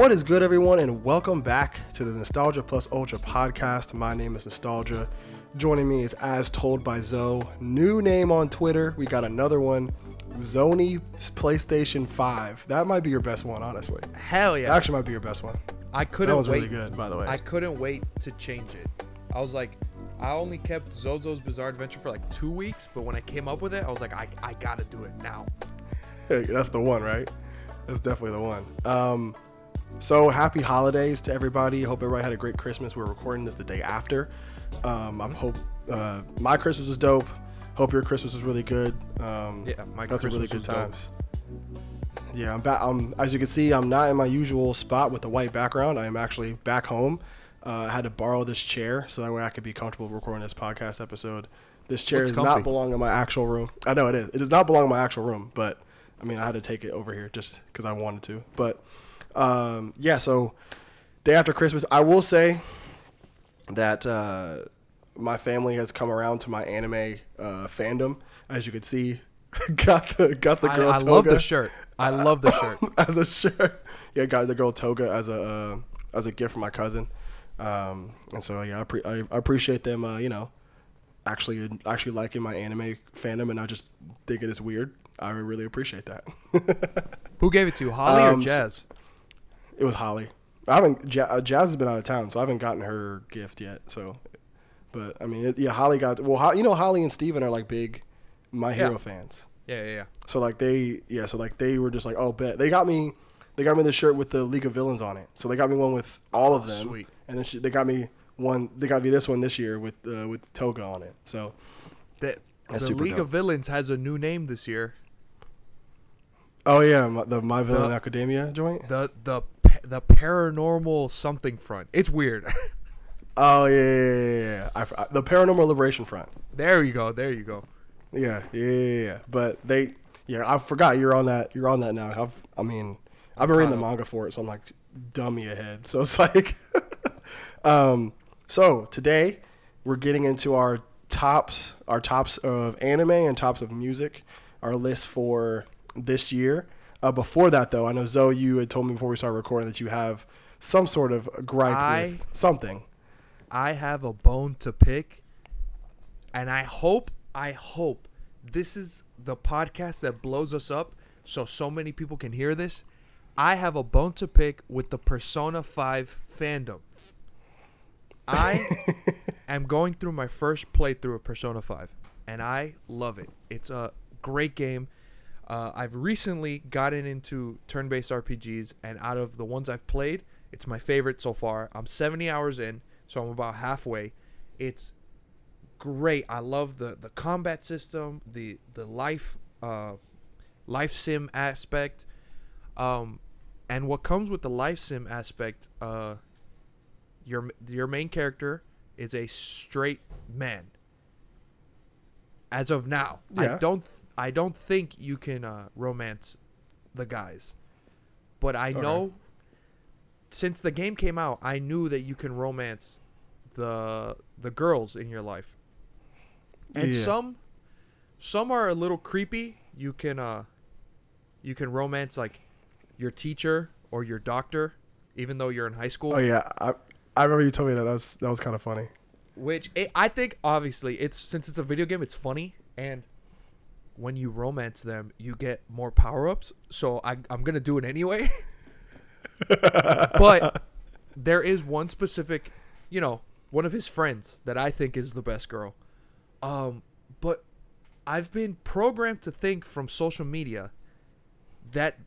What is good, everyone, and welcome back to the Nostalgia Plus Ultra podcast. My name is Nostalgia. Joining me is As Told by Zoe. New name on Twitter. We got another one, Zony PlayStation 5. That might be your best one, honestly. Hell yeah. That actually might be your best one. I couldn't That was wait. really good, by the way. I couldn't wait to change it. I was like, I only kept Zozo's Bizarre Adventure for like two weeks, but when I came up with it, I was like, I, I gotta do it now. Hey, that's the one, right? That's definitely the one. Um, so happy holidays to everybody. Hope everybody had a great Christmas. We're recording this the day after. Um, I hope uh, my Christmas was dope. Hope your Christmas was really good. Um, Yeah, my that's a really good was dope. Yeah, I'm back. Um, as you can see, I'm not in my usual spot with the white background. I am actually back home. Uh, I had to borrow this chair so that way I could be comfortable recording this podcast episode. This chair Looks does comfy. not belong in my actual room. I know it is. It does not belong in my actual room, but I mean, I had to take it over here just because I wanted to. But um, yeah, so day after Christmas, I will say that uh, my family has come around to my anime uh, fandom. As you can see, got the got the girl I toga love the shirt. I love the shirt. as a shirt. Yeah, got the girl toga as a uh, as a gift from my cousin. Um, and so yeah, I, pre- I, I appreciate them. Uh, you know, actually actually liking my anime fandom and not just think it's weird. I really appreciate that. Who gave it to you, Holly Um, or Jazz? It was Holly. I haven't uh, Jazz has been out of town, so I haven't gotten her gift yet. So, but I mean, it, yeah, Holly got well. You know, Holly and Steven are like big My Hero Yeah. fans. Yeah, yeah, yeah. So like they yeah, so like they were just like, oh bet they got me they got me the shirt with the League of Villains on it. So they got me one with all of Oh, them. sweet. And then she, they got me one they got me this one this year with uh, with Toga on it. So The, That's the League dope. of Villains has a new name this year. oh yeah, my, the My Villain The- Academia joint. The the the paranormal something front. It's weird. Oh yeah, yeah, yeah. I, I, the Paranormal Liberation Front. there you go. There you go. Yeah, yeah, yeah, yeah. But they yeah, I forgot you're on that. You're on that now. I've, I mean, I've been reading the manga for it, so I'm like dummy ahead. So it's like, um, so today we're getting into our tops, our tops of anime and tops of music, our list for this year. Uh, before that, though, I know Zoe, you had told me before we started recording that you have some sort of gripe I- with something. I have a bone to pick, and I hope, I hope this is the podcast that blows us up so so many people can hear this. I have a bone to pick with the Persona 5 fandom. I am going through my first playthrough of Persona 5, and I love it. It's a great game. Uh, I've recently gotten into turn based RPGs, and out of the ones I've played, it's my favorite so far. I'm 70 hours in, so I'm about halfway. It's great. I love the, the combat system, the the life uh, life sim aspect, um, and what comes with the life sim aspect. Uh, your your main character is a straight man. As of now, I don't I don't think you can uh, romance the guys, but I know since the game came out, I knew that you can romance the the girls in your life, and Yeah. some some are a little creepy. You can uh you can romance like your teacher or your doctor, even though you're in high school. Oh yeah, I, I remember you told me that. That was that was kind of funny. Which it, I think obviously it's since it's a video game, it's funny and when you romance them, you get more power ups. So I, I'm gonna do it anyway. but there is one specific, you know, one of his friends that I think is the best girl. Um, but I've been programmed to think from social media that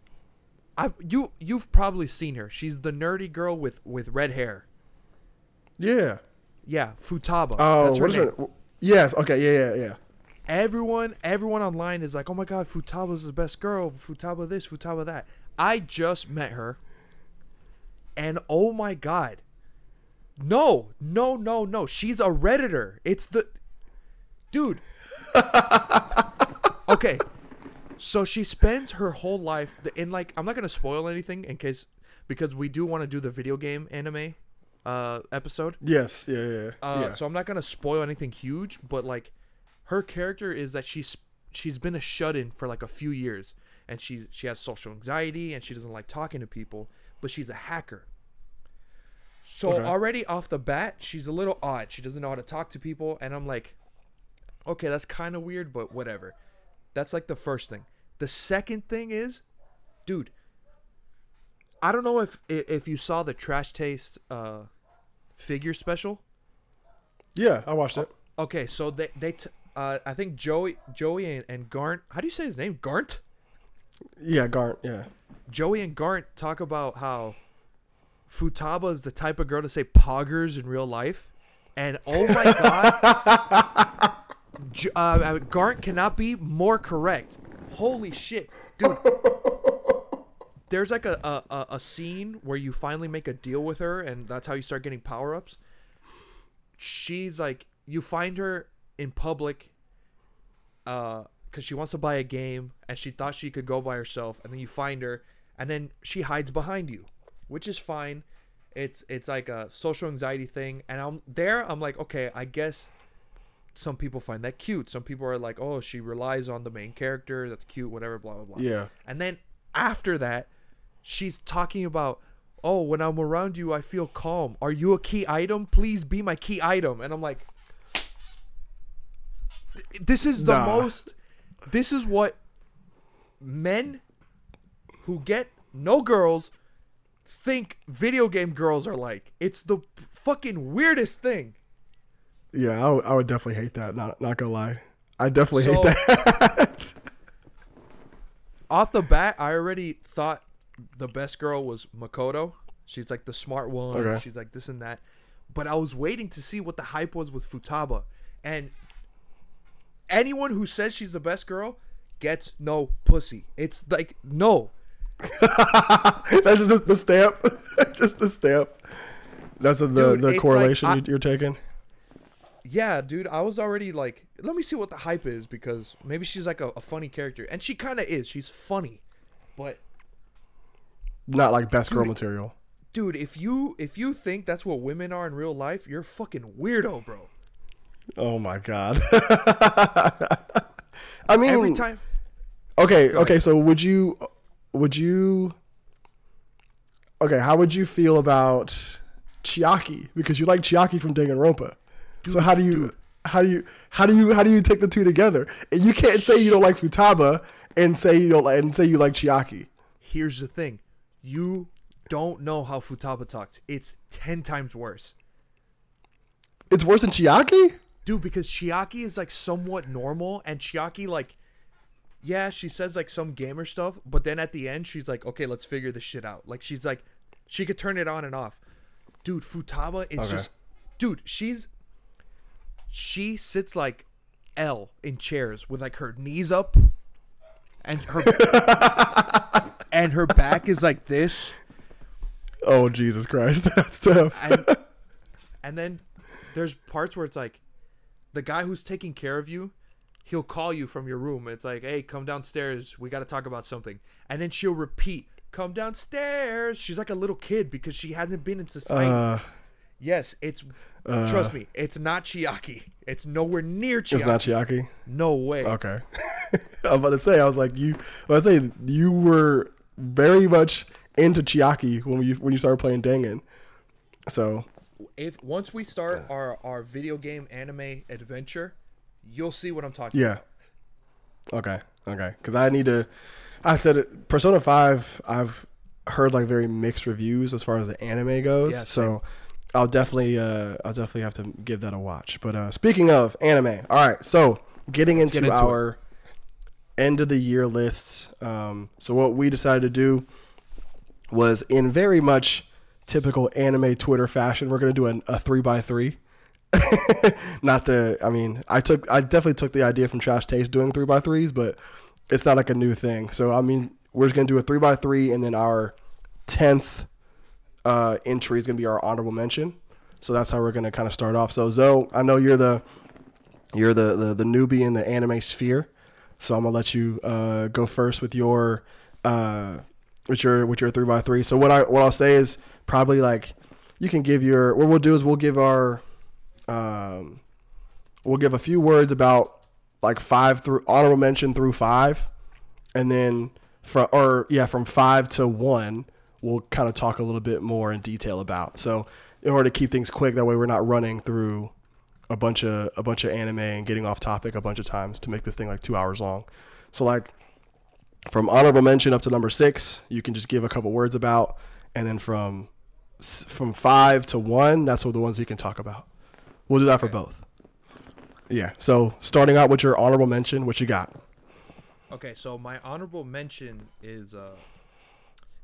I you you've probably seen her. She's the nerdy girl with with red hair. Yeah. Yeah, Futaba. Oh, That's her what is name. her? Yes. Okay. Yeah. Yeah. Yeah. Everyone everyone online is like, "Oh my god, Futaba's the best girl. Futaba this, Futaba that." I just met her. And oh my god. No, no, no, no. She's a redditor. It's the Dude. okay. So she spends her whole life in like I'm not going to spoil anything in case because we do want to do the video game anime uh episode. Yes. Yeah. Yeah. Uh, yeah. So I'm not gonna spoil anything huge, but like, her character is that she's she's been a shut-in for like a few years, and she's she has social anxiety and she doesn't like talking to people. but she's a hacker. So Okay. already off the bat, she's a little odd. She doesn't know how to talk to people, and I'm like, okay, that's kind of weird, but whatever. That's like the first thing. The second thing is, dude, I don't know if if you saw the Trash Taste uh, figure special. Yeah, I watched it. Okay, so they they t- uh, I think Joey Joey and, and Garnt. How do you say his name? Garnt. Yeah, Garnt. Yeah. Joey and Garnt talk about how Futaba is the type of girl to say poggers in real life, and oh my god, J- uh, uh, Garnt cannot be more correct. Holy shit, dude! There's like a, a a a scene where you finally make a deal with her, and that's how you start getting power ups. She's like, you find her in public, uh, because she wants to buy a game, and she thought she could go by herself, and then you find her, and then she hides behind you, which is fine. It's it's like a social anxiety thing, and I'm there. I'm like, okay, I guess some people find that cute. Some people are like, oh, she relies on the main character. That's cute. Whatever. Blah blah blah. Yeah. And then after that, she's talking about, oh, when I'm around you, I feel calm. Are you a key item? Please be my key item. And I'm like, this is the Nah. most. This is what men who get no girls think video game girls are like. It's the fucking weirdest thing. Yeah, I would, I would definitely hate that. Not not gonna lie, I definitely So- hate that. off the bat, I already thought the best girl was Makoto. She's like the smart one. Okay. She's like this and that. But I was waiting to see what the hype was with Futaba. And anyone who says she's the best girl gets no pussy. It's like no. That's just the stamp. just the stamp. That's the Dude, the correlation like I- you you're taking. Yeah, dude, I was already like, let me see what the hype is because maybe she's like a, a funny character. And she kind of is. She's funny. But Not like best girl material. dude, if you if you think that's what women are in real life, you're a fucking weirdo, bro. Oh my god. I mean, Every time Okay, okay. So would you, would you? Okay, how would you feel about Chiaki? Because you like Chiaki from Danganronpa. so how do you, how do you, how do you, how do you take the two together? And you can't say you don't like Futaba and say you don't like, and say you like Chiaki. here's the thing you don't know how futaba talks it's 10 times worse It's worse than Chiaki. Dude because chiaki is like somewhat normal and chiaki like yeah she says like some gamer stuff but then at the end she's like okay let's figure this shit out like she's like she could turn it on and off dude futaba is Okay. just dude she's she sits like l in chairs with like her knees up and her and her back is like this Oh Jesus Christ, that's tough. and and then there's parts where it's like the guy who's taking care of you he'll call you from your room it's like hey come downstairs we got to talk about something and then she'll repeat come downstairs she's like a little kid because she hasn't been in society Uh, yes it's trust me it's not chiaki it's nowhere near chiaki it's not Chiaki. no way Okay. I was about to say, I was like, you. I was about to say you were very much into Chiaki when you when you started playing Dangan. So if once we start our our video game anime adventure you'll see what i'm talking yeah. about Yeah. Okay. Okay. Because I need to. I said it. Persona Five. I've heard like very mixed reviews as far as the anime goes. Yeah, so I'll definitely. Uh, I'll definitely have to give that a watch. But uh, speaking of anime, all right. So getting into, get into it. our end of the year lists. Um, so what we decided to do was in very much typical anime Twitter fashion. We're gonna do a, a three by three. not the. I mean, I took. I definitely took the idea from Trash Taste doing three by threes, but it's not like a new thing. So I mean, we're just gonna do a three by three, and then our tenth uh, entry is gonna be our honorable mention. So that's how we're gonna kind of start off. So Zoe, I know you're the you're the, the the newbie in the anime sphere, so I'm gonna let you uh, go first with your uh, with your with your three by three. So what I what I'll say is probably like you can give your what we'll do is we'll give our um, we'll give a few words about like five through honorable mention through five, and then from or yeah from five to one we'll kind of talk a little bit more in detail about. So in order to keep things quick, that way we're not running through a bunch of a bunch of anime and getting off topic a bunch of times to make this thing like two hours long. So like from honorable mention up to number six, you can just give a couple words about, and then from from five to one, that's what the ones we can talk about. We'll do that for both. Yeah. So starting out with your honorable mention, what you got? Okay, so my honorable mention is uh,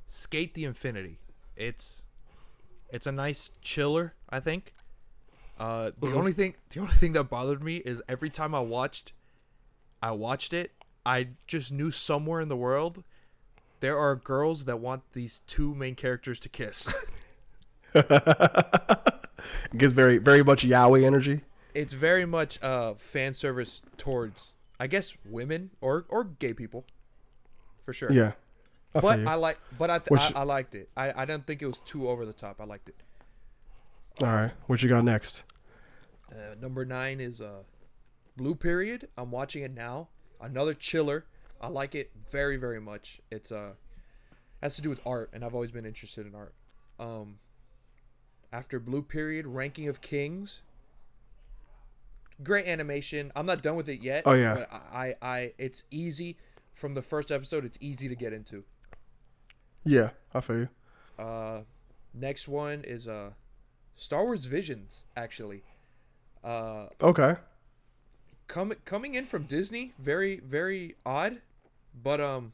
SK8 the Infinity. It's it's a nice chiller, I think. Uh, the Mhm. only thing the only thing that bothered me is every time I watched I watched it, I just knew somewhere in the world there are girls that want these two main characters to kiss. It gives very very much yaoi energy. it's very much uh fan service towards I guess women or or gay people. For sure. Yeah. I but. I like but I, th- Which- I I liked it. I I didn't think it was too over the top. I liked it. All right. What you got next? Uh, number nine is uh, Blue Period. I'm watching it now. Another chiller. I like it very very much. It's uh has to do with art, and I've always been interested in art. Um, after Blue Period, Ranking of Kings. Great animation. I'm not done with it yet. Oh, yeah. But I, I, I it's easy from the first episode. It's easy to get into. Yeah, I feel you. Uh, next one is uh, Star Wars Visions. Actually, uh, Okay. coming coming in from Disney, very very odd, but um,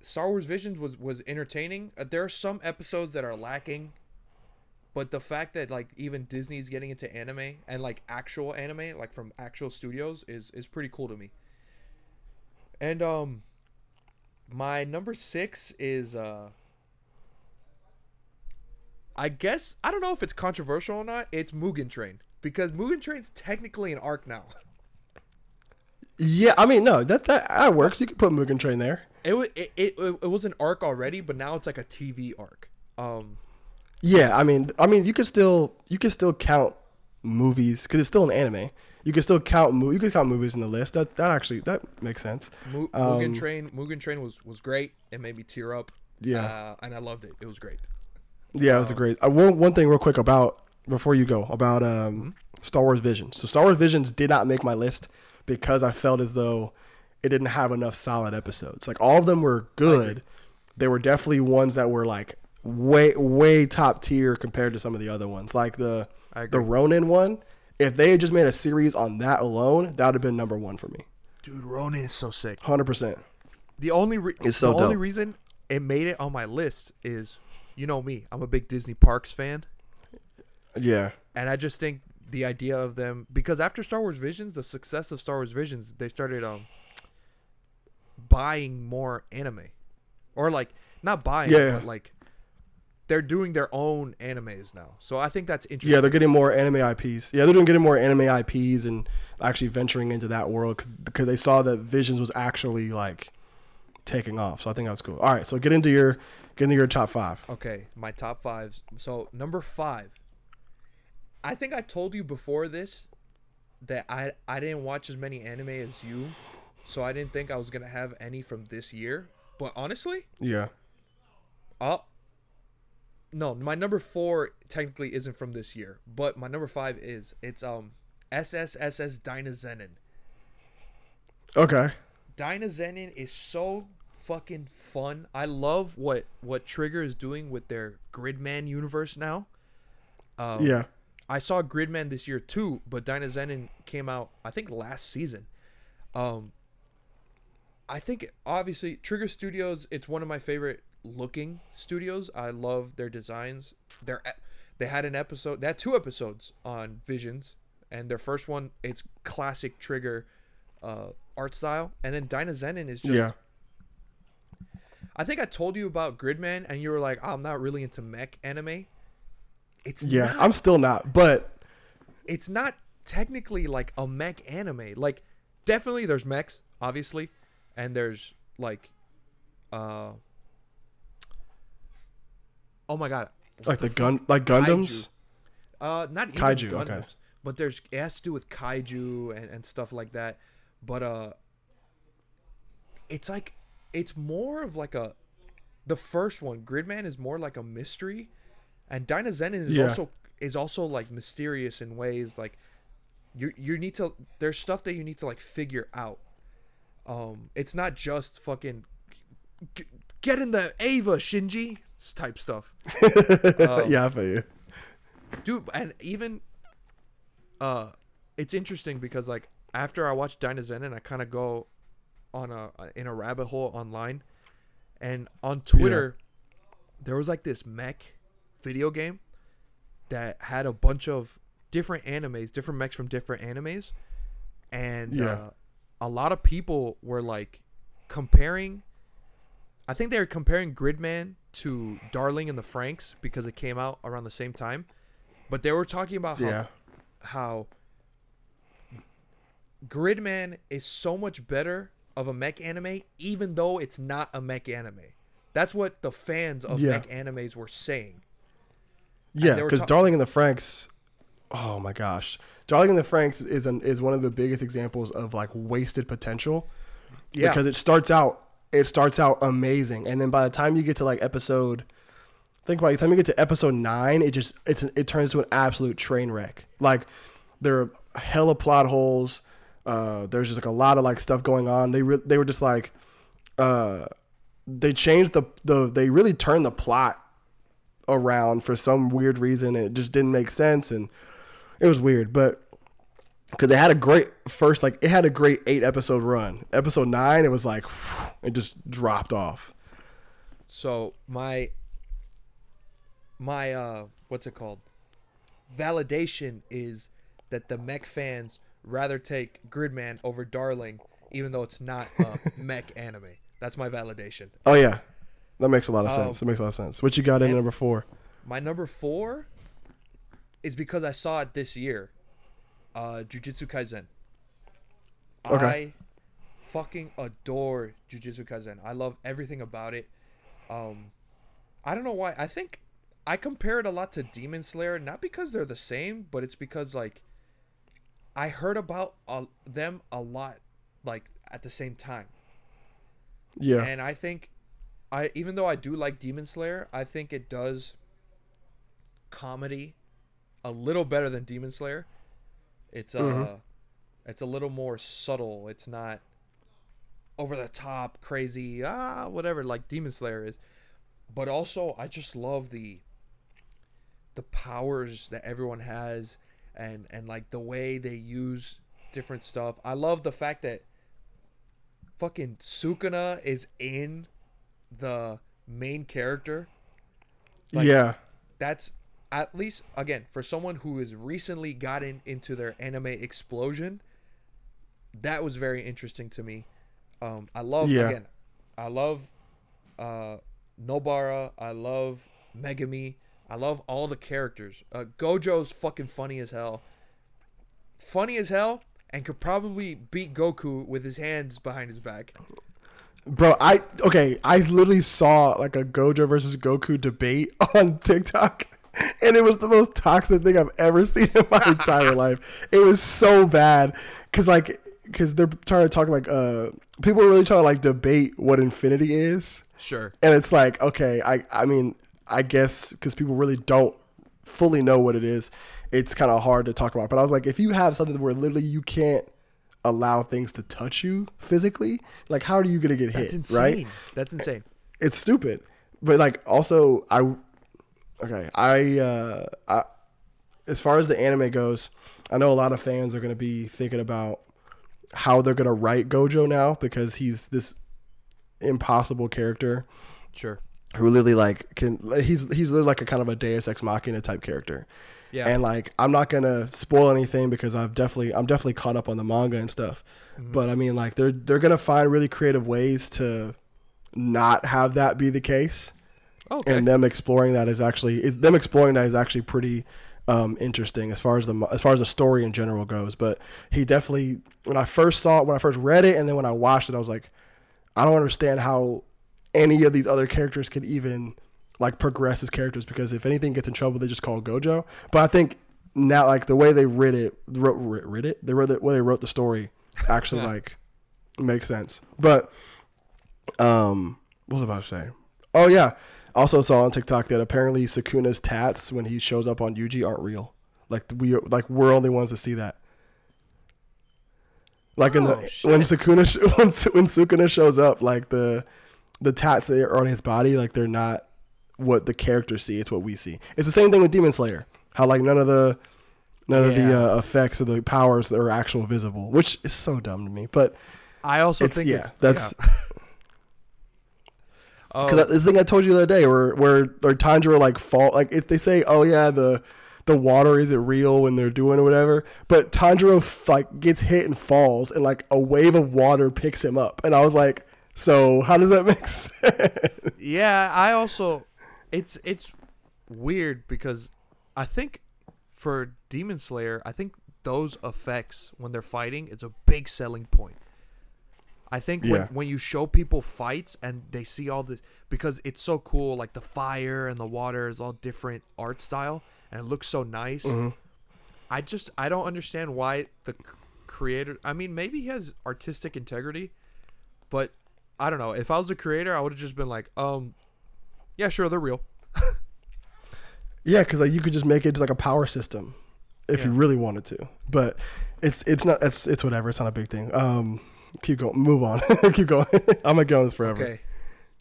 Star Wars Visions was was entertaining. Uh, there are some episodes that are lacking, but the fact that like even Disney's getting into anime and like actual anime, like from actual studios, is is pretty cool to me. And um, my number six is uh. I guess I don't know if it's controversial or not. It's Mugen Train because Mugen Train's technically an arc now. Yeah, I mean, no, that that, that works. You could put Mugen Train there. It was it, it, it was an arc already, but now it's like a TV arc. Um, Yeah, I mean, I mean, you could still you could still count movies because it's still an anime. You can still count mo- you could count movies in the list. That that actually that makes sense. Um, Mugen Train Mugen Train was was great. It made me tear up. Yeah. uh, and I loved it. It was great. Yeah, it was a great. Uh, one one thing real quick about before you go about um, Star Wars Visions. So Star Wars Visions did not make my list because I felt as though it didn't have enough solid episodes. Like all of them were good. They were definitely ones that were like way way top tier compared to some of the other ones. Like the I the. Ronin one. If they had just made a series on that alone, that would have been number one for me. Dude, Ronin is so sick. Hundred percent. The only re- It's so the only reason it made it on my list is, you know me, I'm a big Disney Parks fan, Yeah. and I just think the idea of them because after Star Wars Visions, the success of Star Wars Visions, they started um buying more anime, or like not buying, Yeah. but like they're doing their own animes now. So I think that's interesting. Yeah, they're getting more anime IPs. Yeah, they're doing getting more anime IPs and actually venturing into that world because they saw that Visions was actually like taking off. So I think that's cool. All right, so get into your get into your top five. Okay, my top fives. So number five. I think I told you before this that I I didn't watch as many anime as you, so I didn't think I was gonna have any from this year. But honestly, Yeah. uh no, my number four technically isn't from this year, but my number five is. It's um SSSS Dynazenon. Okay. Dynazenon is so fucking fun. I love what what Trigger is doing with their Gridman universe now. Um, Yeah. I saw Gridman this year too, but Dynazenon came out I think last season. Um, I think obviously Trigger Studios. It's one of my favorite looking studios. I love their designs. Their e- they had an episode. They had two episodes on Visions, and their first one it's classic Trigger uh, art style, and then Dynazenon is just. yeah. I think I told you about Gridman, and you were like, "I'm not really into mech anime." It's Yeah. not I'm still not, but it's not technically like a mech anime. Like definitely there's mechs, obviously, and there's like uh Oh my god. What like the, fuck? gun like Gundams. Uh not even Kaiju, Gundams. okay. But there's it has to do with kaiju and, and stuff like that. But uh it's like it's more of like a the first one, Gridman is more like a mystery, and Dynazenon is Yeah. also is also like mysterious in ways like you you need to there's stuff that you need to like figure out. Um, it's not just fucking g- get in the Eva Shinji type stuff. Um, yeah, for you. dude and even uh it's interesting because like after i watch and i kind of go on a in a rabbit hole online and on twitter there was like this mech video game that had a bunch of different animes different mechs from different animes and Yeah. uh, a lot of people were like comparing i think they were comparing gridman to darling in the franxx because it came out around the same time but they were talking about how Yeah. how Gridman is so much better of a mech anime, even though it's not a mech anime. That's what the fans of Yeah. mech animes were saying. Yeah, because ta- Darling in the Franxx. Oh my gosh, Darling in the Franxx is an, is one of the biggest examples of like wasted potential. Yeah. Because it starts out it starts out amazing, and then by the time you get to like episode, think by the time you get to episode nine, it just it's it turns into an absolute train wreck. Like there are hella plot holes. Uh, there's just like a lot of like stuff going on. They re- they were just like, uh, they changed the the they really turned the plot around for some weird reason. It just didn't make sense, and it was weird. But because it had a great first, like it had a great eight episode run. Episode nine, it was like it just dropped off. So my my uh what's it called? Validation is that the mech fans rather take Gridman over Darling, even though it's not a mech anime. That's my validation. Oh yeah, that makes a lot of Oh. sense. That makes a lot of sense. What you got in number four? My number four is because I saw it this year. Uh, Jujutsu Kaisen. Okay. I fucking adore Jujutsu Kaisen. I love everything about it. Um, I don't know why. I think I compare it a lot to Demon Slayer, not because they're the same, but it's because like I heard about uh, them a lot, like at the same time. Yeah, And I think I even though I do like Demon Slayer, I think it does comedy a little better than Demon Slayer. It's uh Mhm. it's a little more subtle. It's not over the top, crazy, ah, whatever like Demon Slayer is. But also I just love the the powers that everyone has and and like the way they use different stuff. I love the fact that fucking Sukuna is in the main character. like- yeah, That's at least again for someone who has recently gotten into their anime explosion. That was very interesting to me. Um, I love Yeah. again. I love uh, Nobara. I love Megumi. I love all the characters. Uh, Gojo's fucking funny as hell. Funny as hell, and could probably beat Goku with his hands behind his back. bro. I okay. I literally saw like a Gojo versus Goku debate on TikTok. And it was the most toxic thing I've ever seen in my entire life. It was so bad because like because they're trying to talk like uh people are really trying to like debate what infinity is. Sure. and it's like okay i i mean i guess because people really don't fully know what it is it's kind of hard to talk about but i was like if you have something where literally you can't allow things to touch you physically like how are you gonna get That's hit insane. right That's insane. it's stupid but like also i okay i uh i as far as the anime goes i know a lot of fans are gonna be thinking about how they're gonna write gojo now because he's this impossible character Sure. who literally like can he's he's literally like a kind of a Deus Ex Machina type character. Yeah. And like I'm not gonna spoil anything because I've definitely I'm definitely caught up on the manga and stuff. But I mean like they're they're gonna find really creative ways to not have that be the case. Okay. And them exploring that is actually is them exploring that is actually pretty um, interesting as far as the as far as the story in general goes. But he definitely when I first saw it, when I first read it, and then when I watched it, I was like, I don't understand how any of these other characters could even like progress as characters because if anything gets in trouble, they just call Gojo. But I think now, like the way they writ it, wrote, writ, writ it, they wrote the way they wrote the story actually like makes sense. But um, what was I about to say? Oh yeah. Also saw on TikTok that apparently Sukuna's tats when he shows up on Yuji aren't real. Like we like we're only ones to see that. Like in Oh, the shit. when Sukuna when, when Sukuna shows up, like the the tats that are on his body, like they're not what the characters see. It's what we see. It's the same thing with Demon Slayer. How like none of the none of the uh, effects of the powers are actual visible, which is so dumb to me. But I also think yeah, that's- yeah. Oh, Because this thing I told you the other day, where where or Tanjiro like fall, like if they say, oh yeah, the the water isn't real when they're doing or whatever, but Tanjiro like gets hit and falls, and like a wave of water picks him up, and I was like, so how does that make sense? yeah, I also it's it's weird because I think for Demon Slayer, I think those effects when they're fighting is a big selling point. I think when, Yeah. when you show people fights and they see all this because it's so cool, like the fire and the water is all different art style and it looks so nice. Mhm. I just I don't understand why the creator. I mean, maybe he has artistic integrity, but I don't know. If I was a creator, I would have just been like, um, yeah, sure, they're real. Yeah, because like you could just make it to like a power system if you really wanted to, but it's it's not it's it's whatever. It's not a big thing. Um, keep going, move on, keep going. I'm gonna go on this forever. Okay,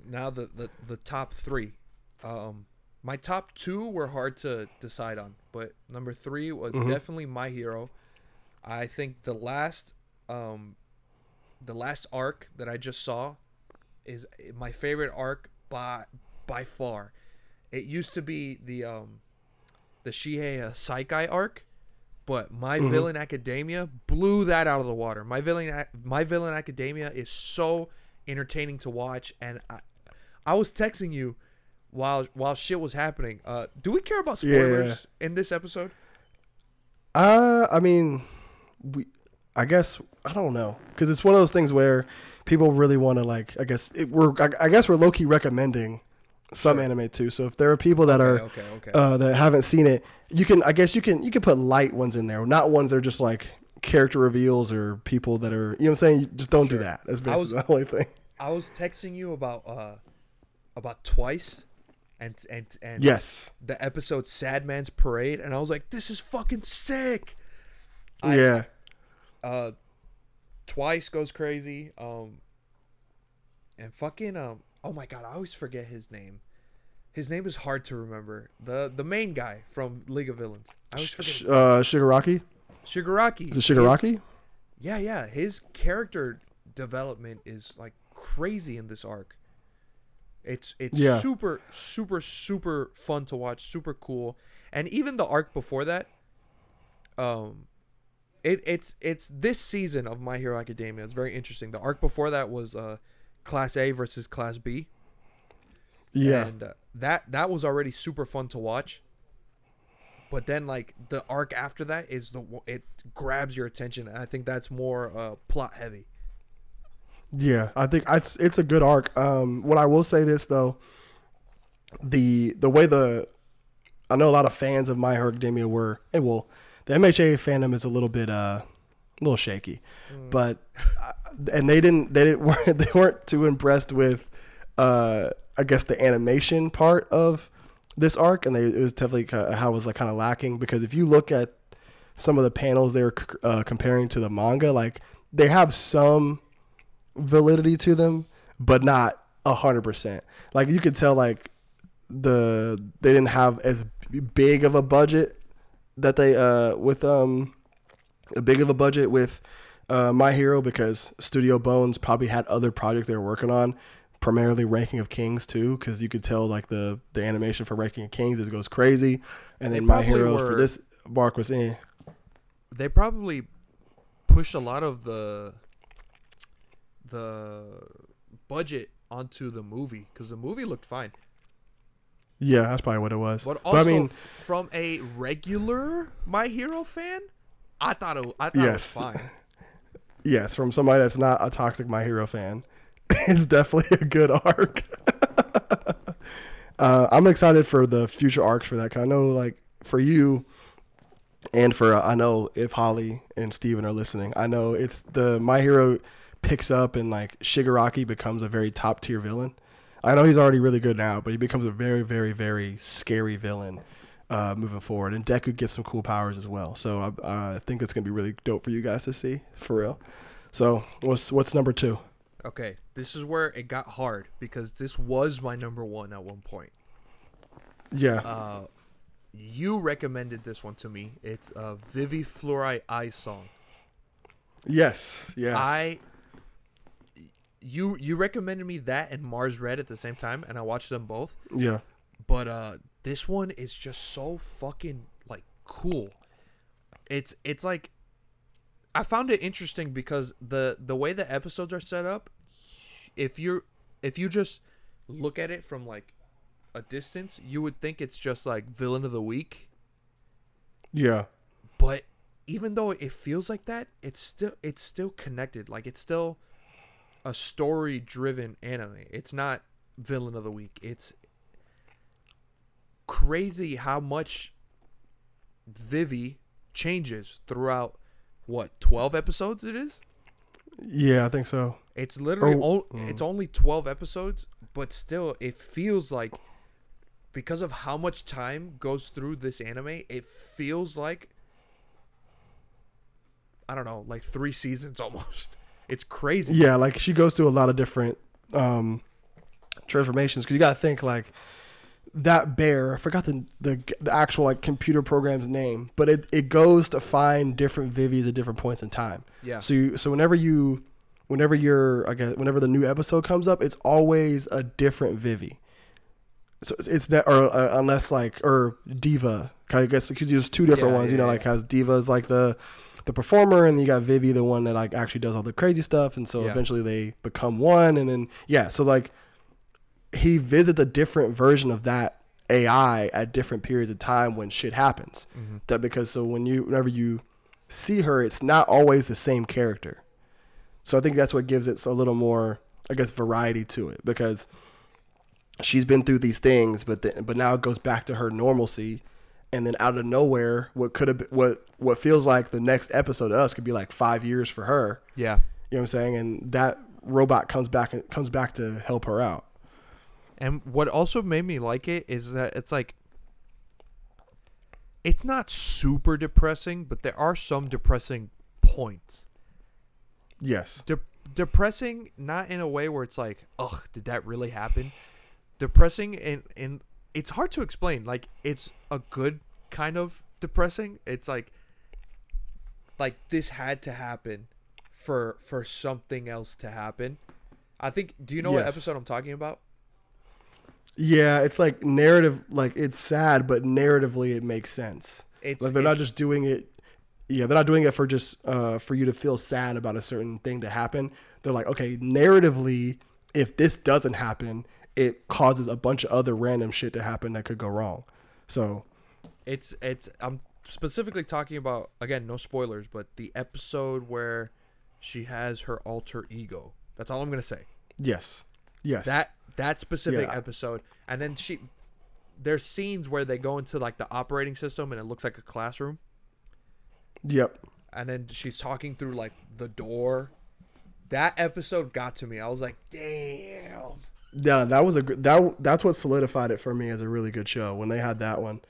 now the the the top three. Um, my top two were hard to decide on, but number three was Mhm. definitely My Hero. I think the last, um, the last arc that I just saw is my favorite arc by by far. It used to be the um, the Shie Hassaikai arc, but My Mhm. Villain Academia blew that out of the water. My Villain My Villain Academia is so entertaining to watch, and I, I was texting you while while shit was happening. Uh, do we care about Yeah. spoilers in this episode? Uh, I mean, we, I guess I don't know because it's one of those things where people really want to like. I guess it, we're. I, I guess we're low key recommending some Sure. anime too. So if there are people that are okay, okay. uh, that haven't seen it, you can. I guess you can. You can put light ones in there, not ones that are just like character reveals or people that are. You know what I'm saying? You just don't do that. That's basically was- the only thing. I was texting you about uh about twice, and and and Yes. the episode Sad Man's Parade, and I was like, this is fucking sick. I- yeah. uh twice goes crazy um and fucking um oh my god i always forget his name his name is hard to remember the the main guy from league of villains i always forget Sh- his uh, Shigaraki. shigaraki Is it His- Shigaraki? yeah yeah his character development is like crazy in this arc it's it's Yeah. super super super fun to watch super cool and even the arc before that um it, it's it's this season of My Hero Academia. It's very interesting. The arc before that was uh, Class A versus Class B. Yeah. and uh, that that was already super fun to watch. But then, like the arc after that is the it grabs your attention, and I think that's more uh, plot heavy. Yeah, I think it's it's a good arc. Um, what I will say this though, the the way the I know a lot of fans of My Hero Academia were, hey, well, the MHA fandom is a little bit uh, a little shaky, but uh, and they didn't they didn't weren't, they weren't too impressed with uh, I guess the animation part of this arc, and they it was definitely how it was like kind of lacking because if you look at some of the panels they were uh, comparing to the manga, like they have some validity to them, but not a hundred percent. Like you could tell, like the they didn't have as big of a budget that they uh with um a big of a budget with uh, My Hero because Studio Bones probably had other projects they were working on, primarily Ranking of Kings too, because you could tell like the the animation for Ranking of Kings it goes crazy, and then My Hero for this arc was in. They probably pushed a lot of the the budget onto the movie because the movie looked fine. Yeah, that's probably what it was. But But, also I mean, from a regular My Hero fan, I thought it I thought Yes. it was fine. Yes, from somebody that's not a toxic My Hero fan, it's definitely a good arc. uh, I'm excited for the future arcs for that. 'cause I know, like, for you, and for uh, I know if Holly and Steven are listening, I know it's the My Hero picks up and like Shigaraki becomes a very top tier villain. I know he's already really good now, but he becomes a very, very, very scary villain uh, moving forward. And Deku gets some cool powers as well. So I, I think it's gonna be really dope for you guys to see for real. So what's what's number two? Okay, this is where it got hard because this was my number one at one point. Yeah, Uh, you recommended this one to me. It's a Vivy Fluorite Eye song. yes, yeah, I you you recommended me that and Mars Red at the same time, and I watched them both. yeah, But uh, this one is just so fucking like cool. It's it's like I found it interesting because the the way the episodes are set up, if you're if you just look at it from like a distance, you would think it's just like villain of the week. yeah, But even though it feels like that, it's still it's still connected. Like it's still a story driven anime. It's not villain of the week. It's crazy how much Vivy changes throughout what 12 episodes it is? yeah. I think so. It's literally Oh, o- it's only 12 episodes, but still it feels like because of how much time goes through this anime, it feels like I don't know, like 3 seasons almost. It's crazy. Yeah, like she goes through a lot of different um, transformations because you got to think like that bear. I forgot the, the the actual like computer program's name, but it, it goes to find different Vivies at different points in time. Yeah. So you so whenever you whenever you're I guess whenever the new episode comes up, it's always a different Vivy. So it's, it's that or uh, unless like or Diva. I guess because there's two different Yeah, ones. you know, yeah. like has Diva's like the the performer, and you got Vivy, the one that like actually does all the crazy stuff, and so Yeah. eventually they become one, and then yeah, so like he visits a different version of that AI at different periods of time when shit happens. Mm-hmm. That because so when you whenever you see her, it's not always the same character. So I think that's what gives it a little more, I guess, variety to it because she's been through these things, but then, but now it goes back to her normalcy, and then out of nowhere, what could have what what feels like the next episode to us could be like five years for her. Yeah. You know what I'm saying? And that robot comes back and comes back to help her out. And what also made me like it is that it's like it's not super depressing, but there are some depressing points. Yes. De- depressing not in a way where it's like, "Ugh, did that really happen?" Depressing and and it's hard to explain. Like it's a good kind of depressing. It's like like this had to happen for for something else to happen. I think do you know what episode I'm talking about? Yeah, it's like narrative. Like it's sad, but narratively it makes sense. It's Like they're not just doing it. Yeah, they're not doing it for just uh, for you to feel sad about a certain thing to happen. They're like, okay, narratively, if this doesn't happen, it causes a bunch of other random shit to happen that could go wrong. So it's it's I'm specifically talking about again no spoilers but the episode where she has her alter ego that's all i'm gonna say yes, yes, that that specific Yeah. episode and then she there's scenes where they go into like the operating system and it looks like a classroom yep, and then she's talking through like the door that episode got to me i was like damn yeah. That was a that that's what solidified it for me as a really good show when they had that one.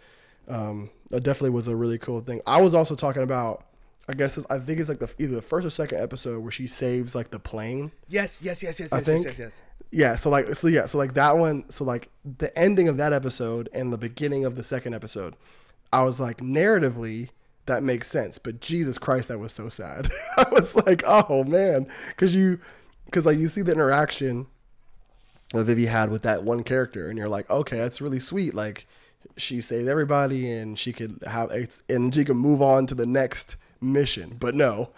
Um, that definitely was a really cool thing. I was also talking about. I guess it's, I think it's like the either the first or second episode where she saves like the plane. yes yes yes yes I yes think- yes yes, yes. Yeah, so like so yeah, so like that one, so like the ending of that episode and the beginning of the second episode, I was like narratively that makes sense, but Jesus Christ, that was so sad. I was like, oh man, because you, because like you see the interaction that Vivy had with that one character, and you're like, okay, that's really sweet. Like she saved everybody, and she could have it's, and she could move on to the next mission. But no,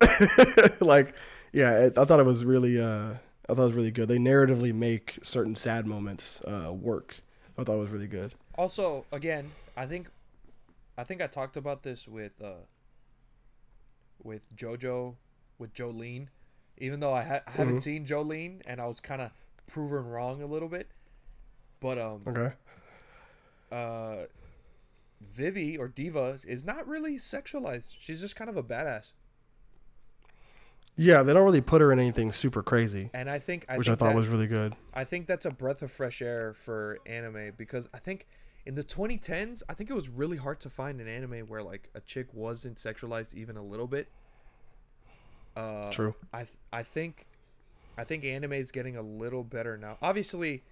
like yeah, it, I thought it was really, uh, I thought it was really good. They narratively make certain sad moments uh, work. I thought it was really good. Also, again, I think, I think I talked about this with, uh, with JoJo, with Jolyne, even though I, ha- I haven't seen Jolyne and I was kind of proven wrong a little bit, but um, Okay. uh, Vivy or Diva is not really sexualized. She's just kind of a badass. Yeah, they don't really put her in anything super crazy, and I think I which think I thought that- was really good. I think that's a breath of fresh air for anime because I think in the 2010s, I think it was really hard to find an anime where like a chick wasn't sexualized even a little bit. Uh, True. I th- I think I think anime is getting a little better now. Obviously,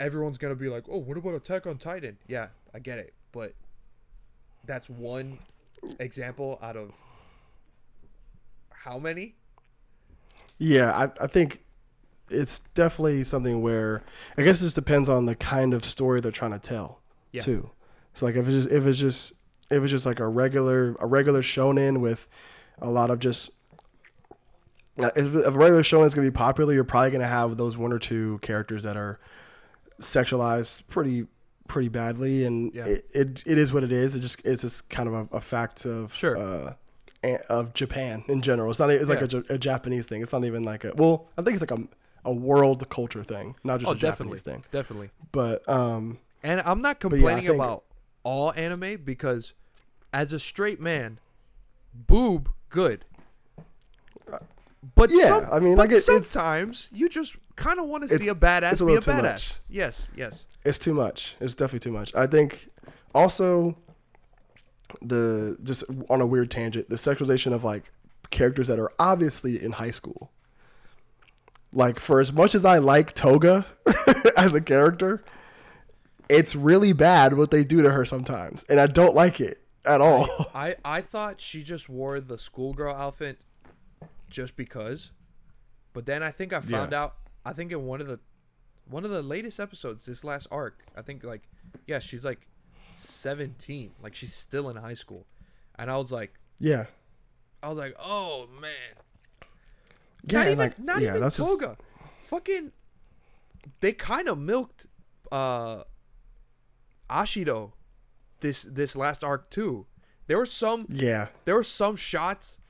everyone's gonna be like, "Oh, what about Attack on Titan?" Yeah, I get it, but that's one example out of how many? Yeah, I, I think it's definitely something where I guess it just depends on the kind of story they're trying to tell Yeah. too. So like if it's just if it's just if it's just like a regular a regular shonen with a lot of just uh, if, a regular shonen is gonna be popular, you're probably gonna have those one or two characters that are sexualized pretty pretty badly, and Yeah. it, it it is what it is. It just it's just kind of a, a fact of Sure. uh, of Japan in general. It's not. It's like Yeah. a, a Japanese thing. It's not even like a. Well, I think it's like a a world culture thing, not just Oh, a definitely, Japanese thing. definitely. But um, And I'm not yeah, complaining think- about all anime because as a straight man, boob good. But Yeah, some, I mean, like, it- it's- sometimes you just kind of want to see a badass a be a badass. much. Yes, yes. it's too much. It's definitely too much. I think also the just on a weird tangent, the sexualization of like characters that are obviously in high school. Like for as much as I like Toga as a character, it's really bad what they do to her sometimes, and I don't like it at all. I I thought she just wore the schoolgirl outfit just because, but then I think I found Yeah. out. I think in one of the one of the latest episodes, this last arc, I think like yeah, she's like seventeen, like she's still in high school, and I was like, yeah, I was like, oh man, yeah, not even like not yeah, even that's just Toga, fucking, they kind of milked uh Ashido this this last arc too. There were some yeah, there were some shots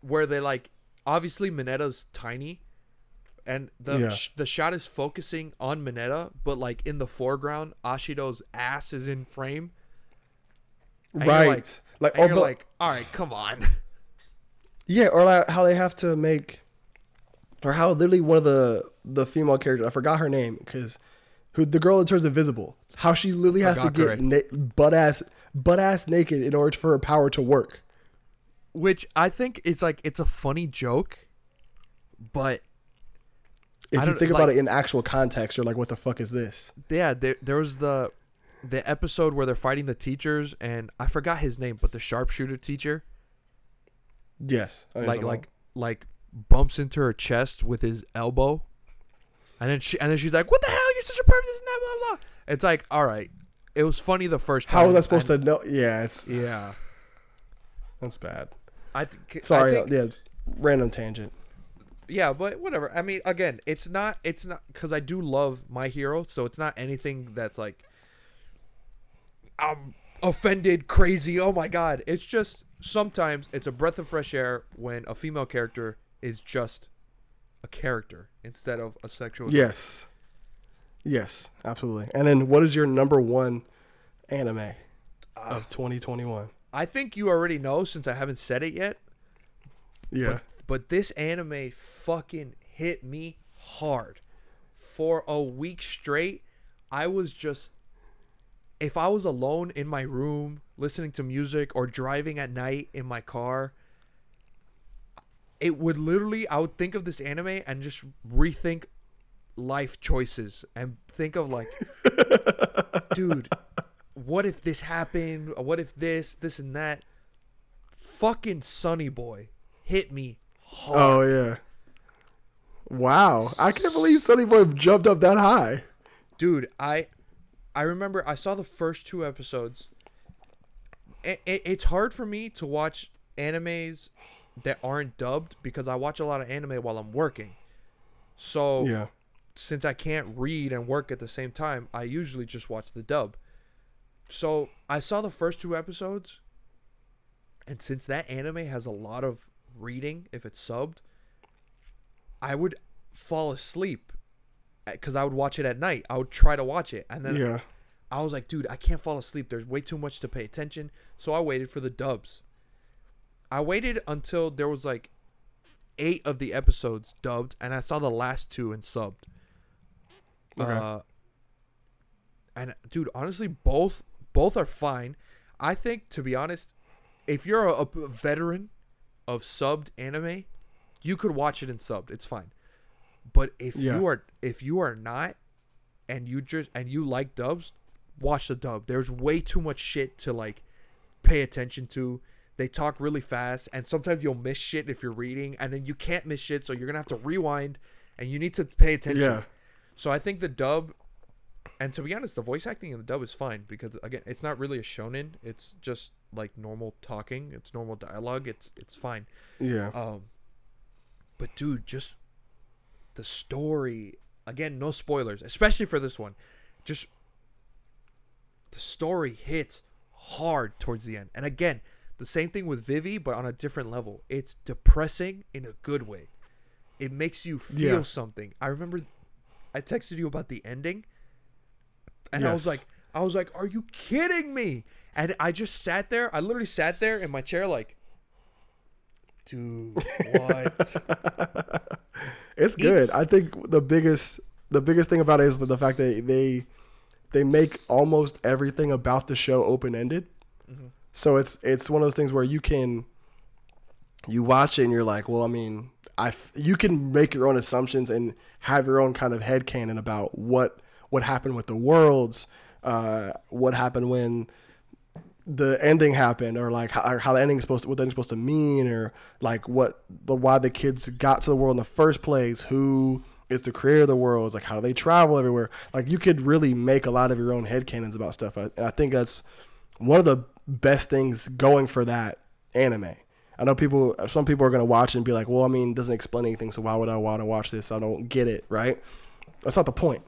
where they like obviously Minetta's tiny and the Yeah. sh- the shot is focusing on Minetta but like in the foreground Ashido's ass is in frame And right. like- like, or you're but- like all right come on Yeah, or like how they have to make, or how literally one of the the female characters I forgot her name because who the girl that turns invisible. How she literally has to get na- butt ass butt ass naked in order for her power to work. which I think it's like it's a funny joke but If you think about it in actual context, you're like, what the fuck is this? yeah there there was the the episode where they're fighting the teachers and I forgot his name but the sharpshooter teacher Yes, like like like bumps into her chest with his elbow, and then she and then she's like, "What the hell? You're such a pervert!" This and that, blah blah. It's like, all right, it was funny the first time. how was I supposed and- to know? Yeah, it's Yeah, that's bad. I th- Sorry, I think, yeah, it's random tangent. Yeah, but whatever. I mean, again, it's not it's not because I do love my hero, so it's not anything that's like I'm offended, crazy. Oh my god! It's just sometimes it's a breath of fresh air when a female character is just a character instead of a sexual. Yes, yes, absolutely. And then, what is your number one anime of 2021? I think you already know since I haven't said it yet. Yeah. But this anime fucking hit me hard. For a week straight, I was just if I was alone in my room listening to music or driving at night in my car, it would literally I would think of this anime and just rethink life choices and think of like dude, what if this happened? What if this, this and that? Fucking Sonny Boy hit me Oh, hard. Oh yeah. Wow, I can't believe Sonny Boy jumped up that high. dude i i remember i saw the first two episodes it, it, it's hard for me to watch animes that aren't dubbed because i watch a lot of anime while i'm working so Yeah. since i can't read and work at the same time i usually just watch the dub so i saw the first two episodes and since that anime has a lot of reading if it's subbed i would fall asleep because I would watch it at night. I would try to watch it, and then Yeah. I was like, dude, I can't fall asleep. There's way too much to pay attention. So I waited for the dubs. I waited until there was like eight of the episodes dubbed, and I saw the last two and subbed. Okay. Uh, and dude, honestly, both both are fine. I think, to be honest, if you're a, a veteran of subbed anime, you could watch it in subbed. It's fine. But if Yeah. you are if you are not, and you just and you like dubs, watch the dub. There's way too much shit to like pay attention to. They talk really fast, and sometimes you'll miss shit if you're reading, and then you can't miss shit, so you're gonna have to rewind, and you need to pay attention. Yeah. So I think the dub, and to be honest, the voice acting in the dub is fine because again, it's not really a shonen. It's just like normal talking. It's normal dialogue. It's it's fine. Yeah. Um, but dude, just the story again. No spoilers, especially for this one. Just the story hits hard towards the end, and again, the same thing with Vivy, but on a different level. It's depressing in a good way. It makes you feel Yeah. something. I remember I texted you about the ending, and I was like, I was like, "Are you kidding me?" And I just sat there. I literally sat there in my chair, like, dude, what? It's good. I think the biggest the biggest thing about it is the, fact that they they make almost everything about the show open ended. So it's it's one of those things where you can you watch it and you're like, well, I mean, I you can make your own assumptions and have your own kind of head canon about what what happened with the worlds, uh, what happened when the ending happened or like how, or how the ending is supposed to, what the ending's supposed to mean or like what the why the kids got to the world in the first place who is the creator of the worlds like how do they travel everywhere? Like you could really make a lot of your own head canons about stuff and i think that's one of the best things going for that anime. I know people some people are going to watch and be like well i mean it doesn't explain anything so why would i want to watch this? I don't get it right? That's not the point.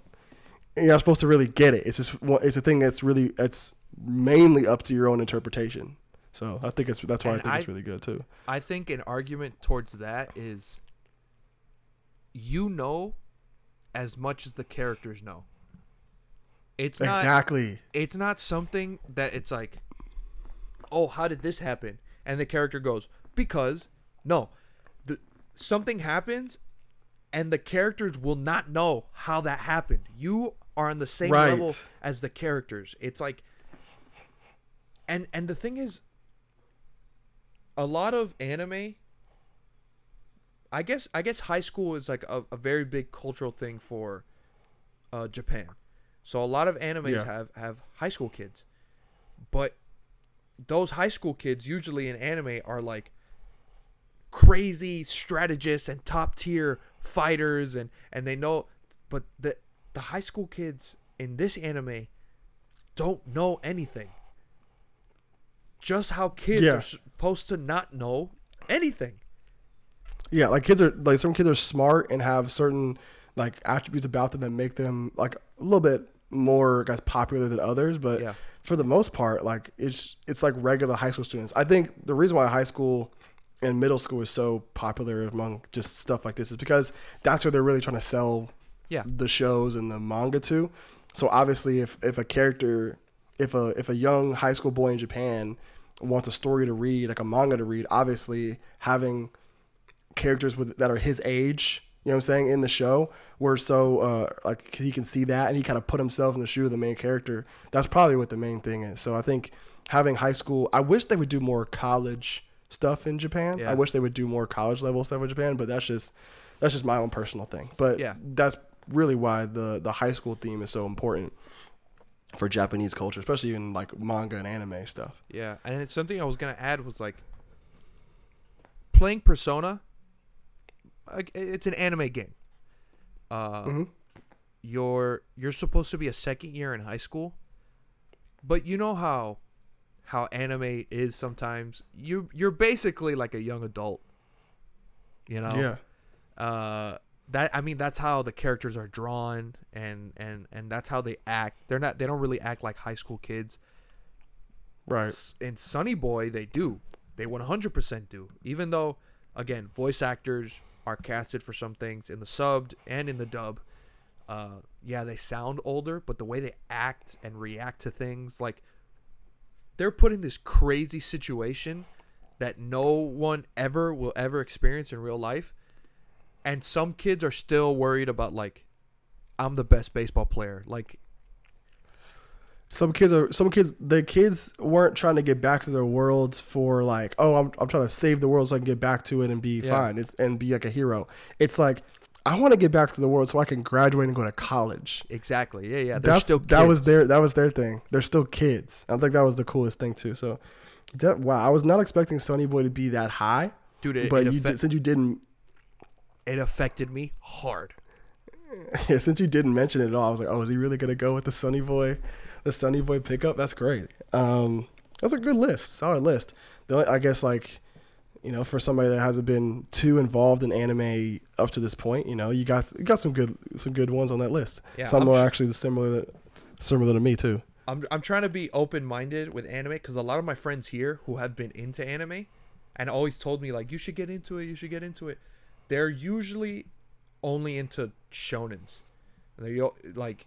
You're not supposed to really get it. It's just it's a thing that's really it's mainly up to your own interpretation. So I think it's that's why I And think it's really good too. I think an argument towards that is you know as much as the characters know. It's not exactly. it's not something that it's like oh how did this happen and the character goes because no the something happens and the characters will not know how that happened you are on the same Right. level as the characters it's like and and the thing is a lot of anime i guess i guess high school is like a, a very big cultural thing for uh japan. So a lot of animes Yeah. have have high school kids. But those high school kids usually in anime are like crazy strategists and top tier fighters and and they know but the the high school kids in this anime don't know anything just how kids Yeah. are supposed to not know anything Yeah, like kids are like some kids are smart and have certain like attributes about them that make them like a little bit more guys popular than others, but Yeah. for the most part, like it's it's like regular high school students. I think the reason why high school and middle school is so popular among just stuff like this is because that's where they're really trying to sell Yeah. the shows and the manga to. So obviously, if if a character, if a if a young high school boy in Japan wants a story to read, like a manga to read, obviously having characters with that are his age, you know what I'm saying, in the show, where so uh, like he can see that and he kind of put himself in the shoe of the main character. That's probably what the main thing is. So I think having high school, I wish they would do more college stuff in Japan. Yeah. I wish they would do more college level stuff in Japan, but that's just that's just my own personal thing. But Yeah. that's really why the the high school theme is so important for Japanese culture, especially in like manga and anime stuff. Yeah, and it's something I was gonna add was like playing Persona. It's an anime game. Uh, Mhm. you're you're supposed to be a second year in high school, but you know how how anime is sometimes. You you're basically like a young adult. You know. Yeah. uh that I mean that's how the characters are drawn and and and that's how they act. They're not they don't really act like high school kids. Right. In Sunny Boy they do. They 100% do. Even though again, voice actors are casted for some things in the subbed and in the dub. Uh yeah, they sound older, but the way they act and react to things like they're put in this crazy situation that no one ever will ever experience in real life. And some kids are still worried about like I'm the best baseball player. Like some kids are some kids the kids weren't trying to get back to their worlds for like oh I'm, I'm trying to save the world so I can get back to it and be Yeah. fine it's, and be like a hero. It's like I want to get back to the world so I can graduate and go to college. exactly. Yeah, yeah. They're That's still that was their that was their thing. They're still kids. I think that was the coolest thing too. So, wow, I was not expecting Sonny Boy to be that high, dude. It, but it, you affe- did, since you didn't it affected me hard. yeah, since you didn't mention it at all, I was like, oh, is he really gonna go with the Sonny Boy, the Sonny Boy pickup? That's great. Um, that's a good list, solid list. The only, I guess like, you know, for somebody that hasn't been too involved in anime up to this point, you know, you got you got some good some good ones on that list. Yeah, some I'm are actually similar similar to me too. I'm I'm trying to be open minded with anime because a lot of my friends here who have been into anime and always told me like you should get into it, you should get into it. They're usually only into shonens. They're like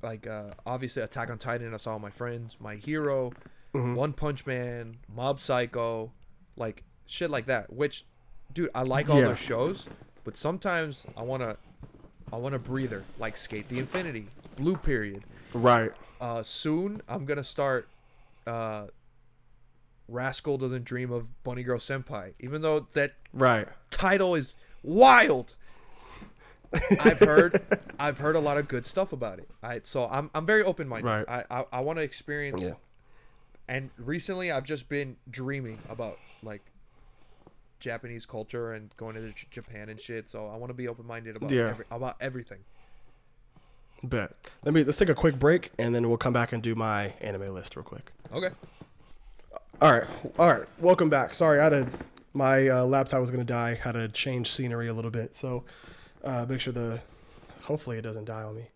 like uh obviously Attack on Titan. I saw my friends, My Hero, Mm-hmm. One Punch Man, Mob Psycho, like shit like that. Which, dude, I like all Yeah. those shows, but sometimes I wanna I want a breather like SK8 the Infinity, Blue Period Right. uh, soon I'm gonna start. Uh, Rascal doesn't dream of Bunny Girl Senpai, even though that Right. title is wild. I've heard, I've heard a lot of good stuff about it. I so I'm I'm very open minded. Right. I I, I want to experience. Yeah. And recently, I've just been dreaming about like Japanese culture and going to J- Japan and shit. So I want to be open minded about Yeah. every, about everything. Bet. Let me let's take a quick break and then we'll come back and do my anime list real quick. Okay. All right, all right. Welcome back. Sorry, I had a my uh, laptop was gonna die. Had to change scenery a little bit, so uh, make sure the hopefully it doesn't die on me.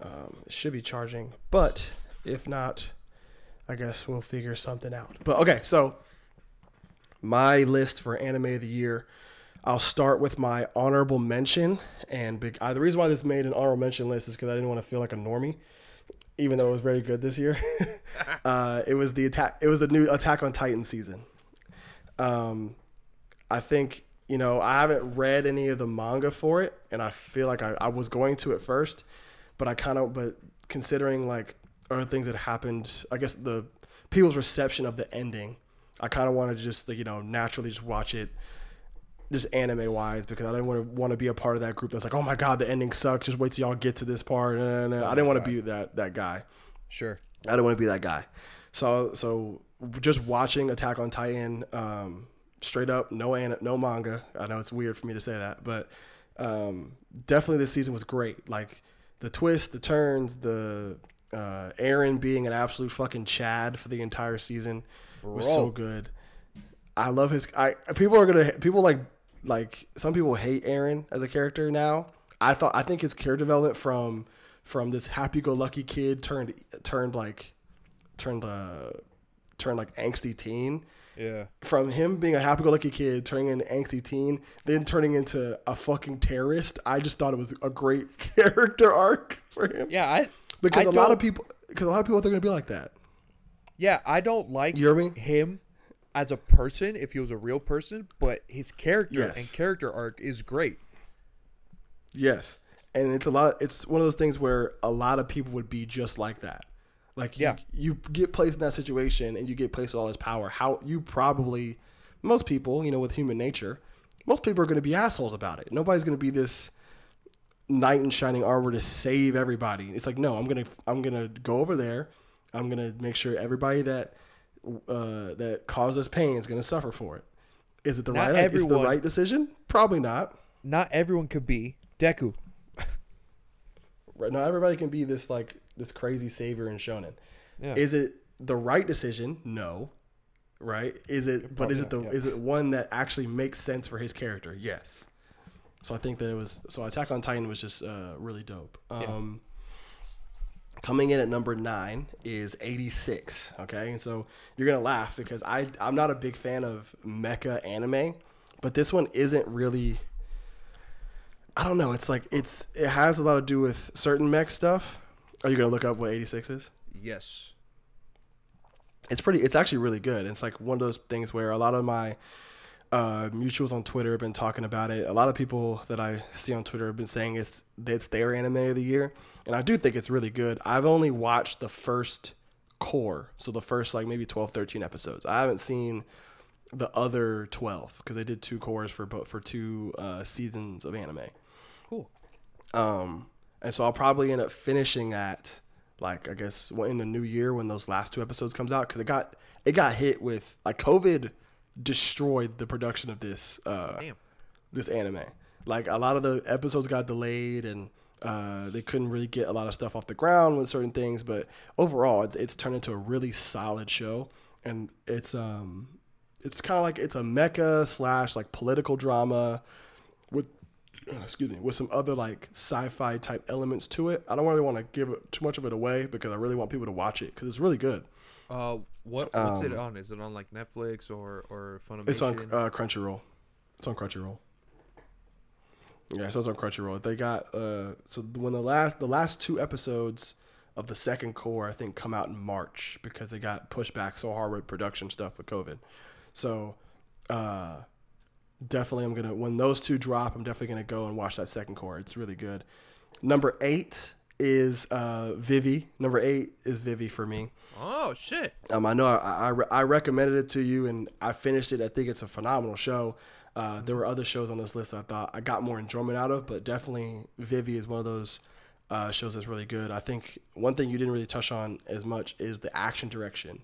Um, it should be charging, but if not, I guess we'll figure something out. But okay, so my list for anime of the year. I'll start with my honorable mention, and uh, the reason why this made an honorable mention list is because I didn't want to feel like a normie, even though it was very good this year. uh, it was the attack. It was the new Attack on Titan season. Um, I think you know I haven't read any of the manga for it, and I feel like I, I was going to at first, but I kind of but considering like other things that happened, I guess the people's reception of the ending, I kind of wanted to just like, you know naturally just watch it just anime wise because I didn't want to want to be a part of that group that's like, oh my god, the ending sucks. Just wait till y'all get to this part. Nah, nah, nah. I didn't want to be that that guy. Sure. I didn't want to be that guy. So so just watching Attack on Titan, um, straight up, no an- no manga. I know it's weird for me to say that, but um, definitely this season was great. Like the twists, the turns, the uh, Eren being an absolute fucking Chad for the entire season was so good. I love his. I people are gonna people like like some people hate Eren as a character now. I thought I think his character development from from this happy-go-lucky kid turned turned like turned uh turned like angsty teen Yeah. from him being a happy-go-lucky kid turning into angsty teen then turning into a fucking terrorist i just thought it was a great character arc for him Yeah. I because I a lot of people because a lot of people think they're gonna be like that Yeah, I don't like You hear me? him as a person if he was a real person, but his character Yes. and character arc is great. yes and it's a lot it's one of those things where a lot of people would be just like that like Yeah. you, you get placed in that situation and you get placed with all this power how you probably most people you know with human nature most people are going to be assholes about it nobody's going to be this knight in shining armor to save everybody it's like no i'm gonna i'm gonna go over there i'm gonna make sure everybody that uh that caused us pain is gonna suffer for it is it the Not right is the right decision probably not Not everyone could be Deku. Right not everybody can be this like this crazy savior in shonen. Yeah. Is it the right decision? No. Right? Is it? But is it the? Not, yeah. Is it one that actually makes sense for his character? Yes. So I think that it was. So Attack on Titan was just uh, really dope. Um, Coming in at number nine is 86. Okay, and so you're gonna laugh because I I'm not a big fan of mecha anime, but this one isn't really. I don't know. It's like it's it has a lot to do with certain mech stuff. Are you gonna look up what 86 is? Yes. it's pretty. It's actually really good. It's like one of those things where a lot of my uh, mutuals on Twitter have been talking about it. A lot of people that I see on Twitter have been saying it's it's their anime of the year, and I do think it's really good. I've only watched the first cour, so the first like maybe 12, 13 episodes. I haven't seen the other 12 because they did two cours for both for two uh, seasons of anime. Cool. Um, and so I'll probably end up finishing at like I guess in the new year when those last two episodes comes out because it got it got hit with like COVID destroyed the production of this uh, Damn. this anime. Like a lot of the episodes got delayed and uh, they couldn't really get a lot of stuff off the ground with certain things. But overall, it's, it's turned into a really solid show, and it's um it's kind of like it's a mecha slash like political drama with uh, excuse me with some other like sci-fi type elements to it. I don't really want to give too much of it away because I really want people to watch it because it's really good. Uh, what what's it on? Is it on like Netflix or or Funimation? Um, It's on uh, Crunchyroll. It's on Crunchyroll. Yeah, so it's on Crunchyroll. They got uh, so when the last the last two episodes of the second cour I think come out in March because they got pushed back so hard with production stuff with COVID. So uh, definitely I'm gonna when those two drop, I'm definitely gonna go and watch that second cour. It's really good. Number eight is uh, Vivy. Number eight is Vivy for me. oh shit! Um, I know I, I, I recommended it to you and I finished it. I think it's a phenomenal show. Uh, there were other shows on this list I thought I got more enjoyment out of, but definitely Vivy is one of those uh, shows that's really good. I think one thing you didn't really touch on as much is the action direction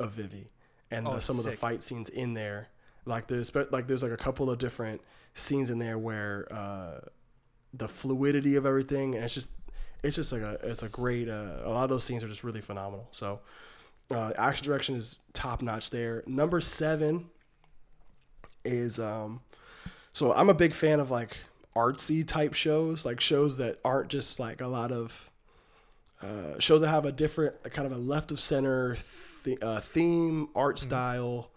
of Vivy and Oh, the, some of the fight scenes in there. Like there's like there's like a couple of different scenes in there where uh, the fluidity of everything and it's just it's just like a it's a great uh, a lot of those scenes are just really phenomenal. So uh, action direction is top notch there. Number seven is um, so I'm a big fan of like artsy type shows, like shows that aren't just like a lot of uh, shows that have a different a kind of a left of center th- uh, theme, art style,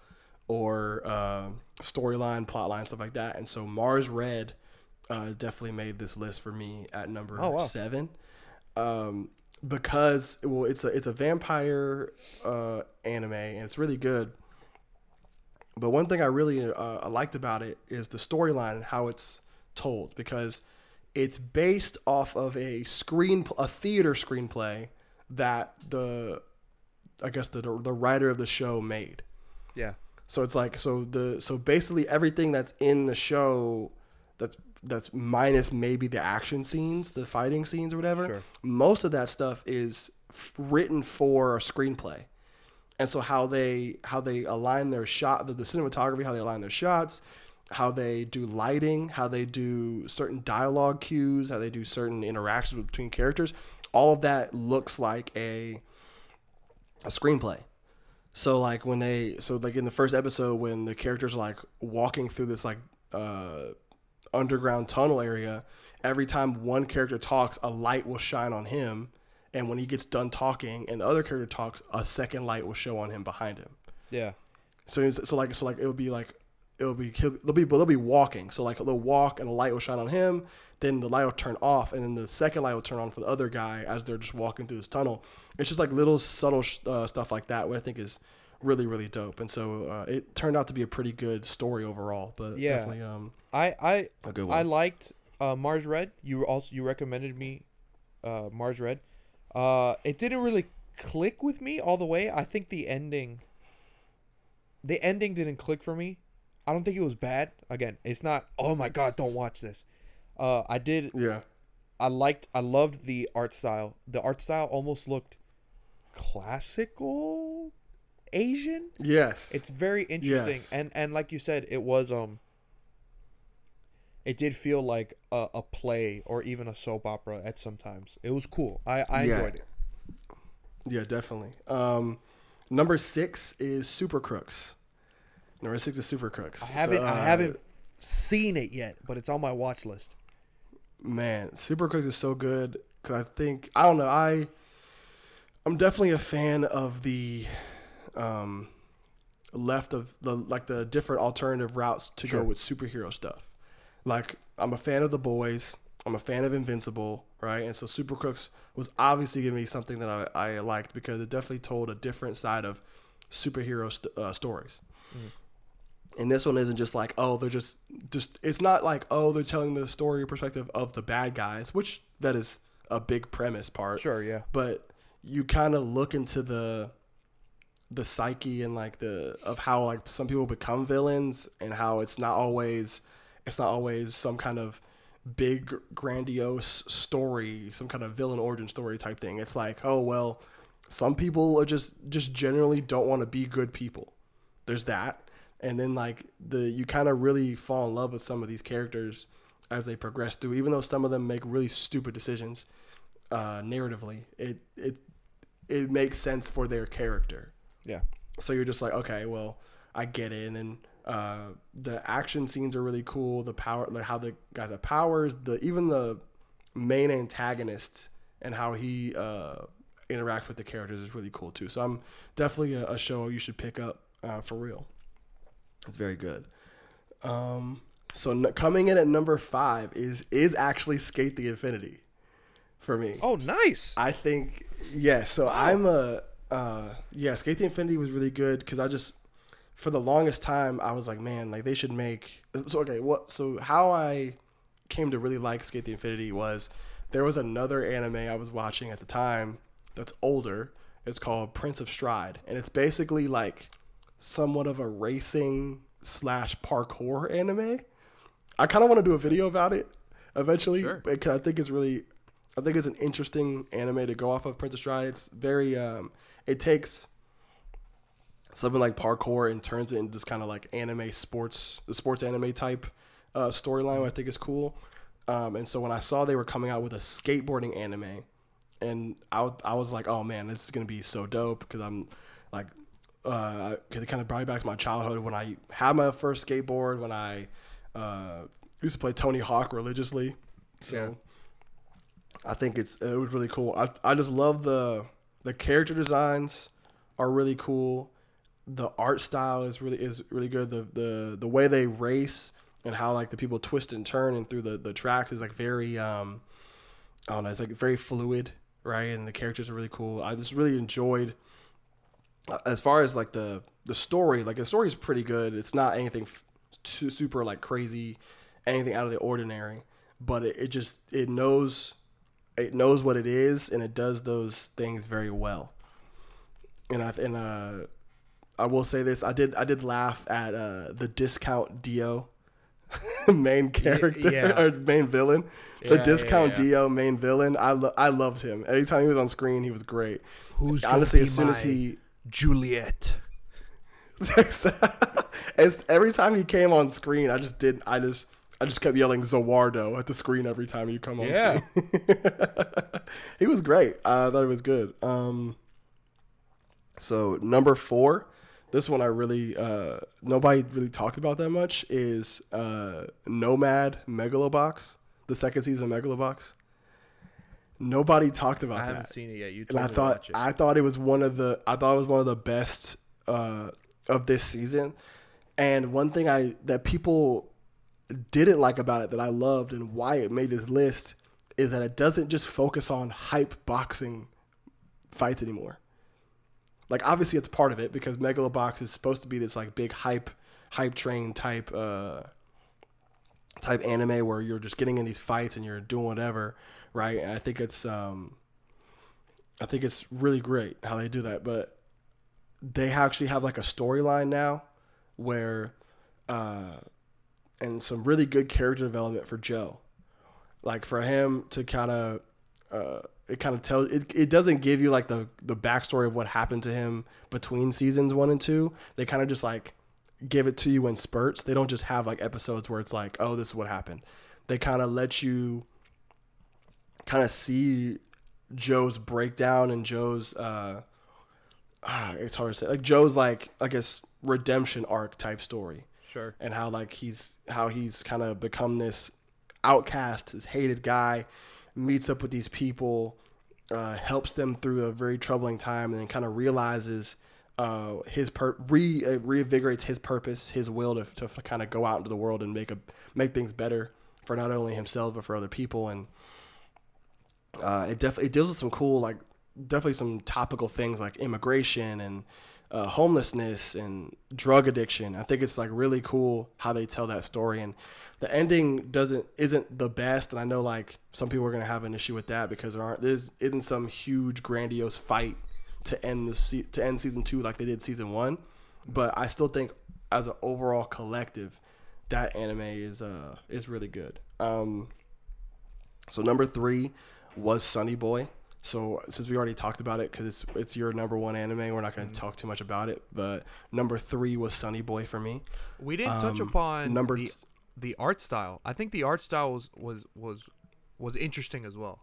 or uh, storyline, plotline, stuff like that. And so Mars Red uh, definitely made this list for me at number Oh, wow. seven um, because well, it's a it's a vampire uh, anime and it's really good. But one thing I really uh, liked about it is the storyline and how it's told because it's based off of a screen a theater screenplay that the I guess the the writer of the show made. Yeah. So it's like so the so basically everything that's in the show that's that's minus maybe the action scenes, the fighting scenes or whatever. Sure. Most of that stuff is f- written for a screenplay. And so how they how they align their shot the, the cinematography, how they align their shots, how they do lighting, how they do certain dialogue cues, how they do certain interactions between characters, all of that looks like a a screenplay. So like when they so like in the first episode when the characters are like walking through this like uh underground tunnel area, every time one character talks, a light will shine on him, and when he gets done talking and the other character talks, a second light will show on him behind him. Yeah. So it's, so like so like it'll be like it'll be he'll, they'll be they'll be walking. So like they'll walk and a light will shine on him. Then the light will turn off, and then the second light will turn on for the other guy as they're just walking through this tunnel. It's just like little subtle sh- uh, stuff like that, what I think is really really dope. And so uh, it turned out to be a pretty good story overall. But Yeah. definitely um I I a good I liked uh, Mars Red. You also you recommended me uh, Mars Red. Uh, it didn't really click with me all the way. I think the ending. The ending didn't click for me. I don't think it was bad. Again, it's not. Oh my god, don't watch this. Uh, I did. yeah. I liked. I loved the art style. The art style almost looked classical Asian. Yes. It's very interesting, Yes. and and like you said, it was um. It did feel like a, a play or even a soap opera at some times. It was cool. I I Yeah. enjoyed it. Yeah, definitely. Um, number six is Super Crooks. Number six is Super Crooks. I haven't So, I uh, haven't seen it yet, but it's on my watch list. Man, Super Crooks is so good because I think I don't know I I'm definitely a fan of the um, left of the like the different alternative routes to Sure. go with superhero stuff. Like I'm a fan of the boys. I'm a fan of Invincible, right? And so Super Crooks was obviously giving me something that I, I liked because it definitely told a different side of superhero st- uh, stories. And this one isn't just like, oh, they're just just. It's not like, oh, they're telling the story perspective of the bad guys, which that is a big premise part. Sure, yeah. But you kind of look into the the psyche and like the of how like some people become villains and how it's not always it's not always some kind of big grandiose story some kind of villain origin story type thing. It's like oh well some people are just just generally don't want to be good people. There's that. And then like the you kind of really fall in love with some of these characters as they progress through even though some of them make really stupid decisions uh narratively. It it it makes sense for their character. Yeah. so you're just like, okay, well, I get it. And then uh, the action scenes are really cool. The power, like how the guys have powers. The even the main antagonist and how he uh, interacts with the characters is really cool too. So I'm definitely a, a show you should pick up uh, for real. It's very good. Um, so n- coming in at number five is is actually SK8 the Infinity for me. Oh, nice. I think yeah. So I'm a uh, yeah. SK8 the Infinity was really good because I just for the longest time I was like, man, like they should make. So okay, what? So how I came to really like SK8 the Infinity was there was another anime I was watching at the time that's older. It's called Prince of Stride, and it's basically like somewhat of a racing slash parkour anime. I kind of want to do a video about it eventually Sure. because I think it's really, I think it's an interesting anime to go off of. Prince of Stride. It's very, um, it takes something like parkour and turns it into this kind of like anime sports, the sports anime type uh, storyline. Which I think is cool. Um, and so when I saw they were coming out with a skateboarding anime, and I, I was like, oh man, this is gonna be so dope because I'm like, uh, cause it kind of brought me back to my childhood when I had my first skateboard when I uh, used to play Tony Hawk religiously. So I think it's it was really cool. I I just love the the character designs are really cool. The art style is really is really good. The the the way they race and how like the people twist and turn and through the the tracks is like very um I don't know, it's like very fluid, right? And the characters are really cool. I just really enjoyed uh, as far as like the the story, like the story is pretty good. It's not anything f- too super like crazy, anything out of the ordinary, but it, it just it knows it knows what it is and it does those things very well. And I and uh I will say this, I did I did laugh at uh the discount Dio main character yeah. or main villain. The yeah, discount yeah. Dio main villain. I lo- I loved him. Anytime he was on screen, he was great. Who's honestly be as soon as he Juliet? as every time he came on screen, I just did. I just I just kept yelling Zawardo at the screen every time he come on Yeah. screen. he was great. I thought it was good. Um, so number four, this one I really uh, nobody really talked about that much is uh, Nomad Megalobox, the second season of Megalobox. Nobody talked about I that haven't seen it yet. You and I thought. I thought it was one of the I thought it was one of the best uh, of this season. And one thing I that people didn't like about it that I loved and why it made this list is that it doesn't just focus on hype boxing fights anymore. Like obviously it's part of it because Megalobox is supposed to be this like big hype hype train type uh type anime where you're just getting in these fights and you're doing whatever, right? And I think it's um I think it's really great how they do that, but they actually have like a storyline now where uh and some really good character development for Joe. Like for him to kind of uh it kind of tells it, it doesn't give you like the the backstory of what happened to him between seasons 1 and 2. They kind of just like give it to you in spurts. They don't just have like episodes where it's like, "Oh, this is what happened." They kind of let you kind of see Joe's breakdown and Joe's uh ah, it's hard to say. Like Joe's like I guess redemption arc type story Sure. and how like he's how he's kind of become this outcast, this hated guy, meets up with these people, uh, helps them through a very troubling time, and then kind of realizes uh, his per- re uh, reinvigorates his purpose, his will to, to kind of go out into the world and make a make things better for not only himself but for other people, and uh, it definitely it deals with some cool like definitely some topical things like immigration and uh, homelessness and drug addiction. I think it's like really cool how they tell that story and the ending doesn't isn't the best and I know like some people are gonna have an issue with that because there aren't there isn't some huge grandiose fight to end the se- to end season two like they did season one, but I still think as an overall collective that anime is uh is really good. Um, so number three was Sonny Boy. So since we already talked about it, because it's it's your number one anime, we're not going to talk too much about it. But number three was Sonny Boy for me. We didn't touch Um, upon number the, t- the art style. I think the art style was was was was interesting as well.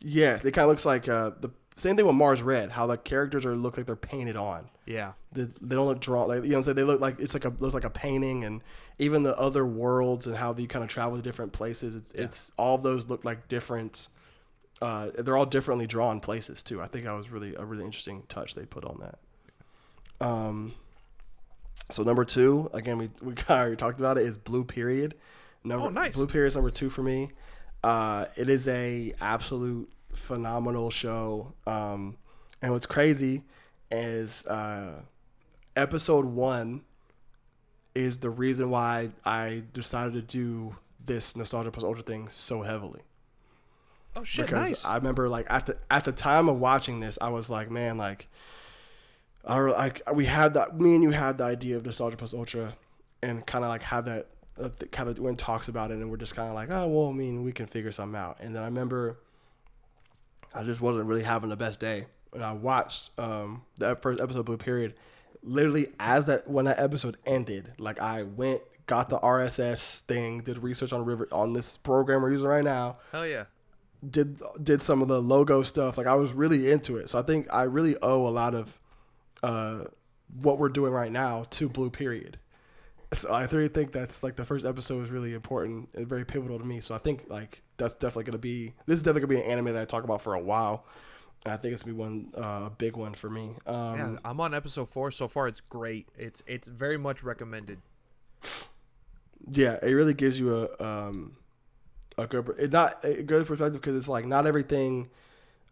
Yes, it kind of looks like uh, the same thing with Mars Red. How the characters are look like they're painted on. Yeah. They, they don't look drawn like you know what I'm saying. They look like it's like a looks like a painting, and even the other worlds and how they kind of travel to different places. It's it's all those look like different. Uh, they're all differently drawn places too. I think that was really a really interesting touch they put on that. Um, so number two, again, we we already talked about it. Is Blue Period. Number Oh, nice. Blue Period is number two for me. Uh, it is a absolute phenomenal show. Um, and what's crazy is uh, episode one is the reason why I decided to do this nostalgia plus ultra thing so heavily Oh shit! because nice. I remember like at the at the time of watching this, I was like, man, like, I like we had that me and you had the idea of nostalgia plus ultra, and kind of like had that uh, th- kind of when talks about it, and we're just kind of like, oh well, I mean, we can figure something out. And then I remember, I just wasn't really having the best day, and I watched um the first episode of Blue Period. Literally, as that when that episode ended, like I went, got the RSS thing, did research on River on this program we're using right now Hell yeah. did did some of the logo stuff. Like I was really into it. So I think I really owe a lot of uh, what we're doing right now to Blue Period. So I really think that's like the first episode was really important and very pivotal to me. So I think like that's definitely gonna be this is definitely gonna be an anime that I talk about for a while. And I think it's gonna be one uh, a big one for me. Um, Yeah, I'm on episode four so far. It's great. It's it's very much recommended. yeah, it really gives you a um a good it not a good perspective because it's like not everything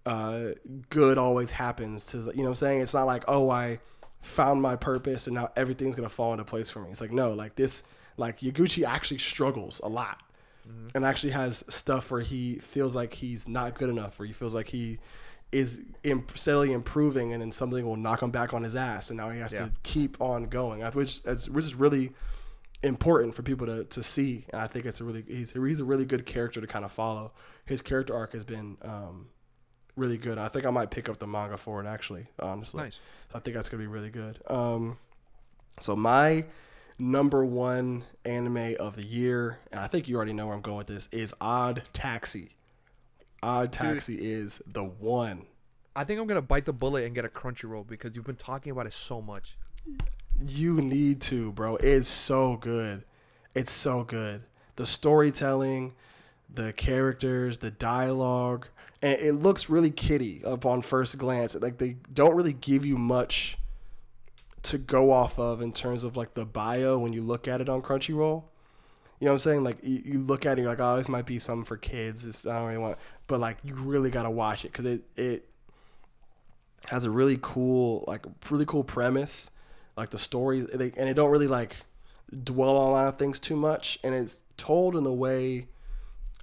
uh good always happens to you know what I'm saying? It's not like oh I found my purpose and now everything's gonna fall into place for me. It's like no like this like Yaguchi actually struggles a lot and actually has stuff where he feels like he's not good enough where he feels like he is imp- steadily improving and then something will knock him back on his ass and now he has Yeah. to keep on going which is which is really important for people to, to see. And I think it's a really he's, he's a really good character to kind of follow. His character arc has been um, really good I think I might pick up the manga for it actually honestly Nice. I think that's gonna be really good um, so my number one anime of the year and I think you already know where I'm going with this is Odd Taxi Odd Taxi is the one I think I'm gonna bite the bullet and get a Crunchyroll because you've been talking about it so much. You need to, bro. It's so good. It's so good. The storytelling, the characters, the dialogue, and it looks really kiddie upon first glance. Like they don't really give you much to go off of in terms of like the bio when you look at it on Crunchyroll. You know what I'm saying? Like you, you look at it, you're like, oh, this might be something for kids. It's, I don't really want, but like you really gotta watch it because it it has a really cool like really cool premise like the story they, and it don't really like dwell on a lot of things too much and it's told in a way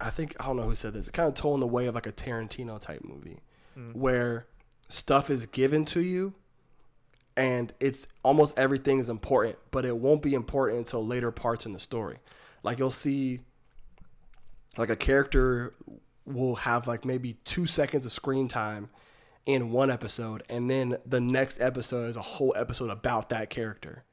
i think i don't know who said this it kind of told in the way of like a tarantino type movie mm. where stuff is given to you and it's almost everything is important but it won't be important until later parts in the story. Like you'll see like a character will have like maybe two seconds of screen time in one episode and then the next episode is a whole episode about that character.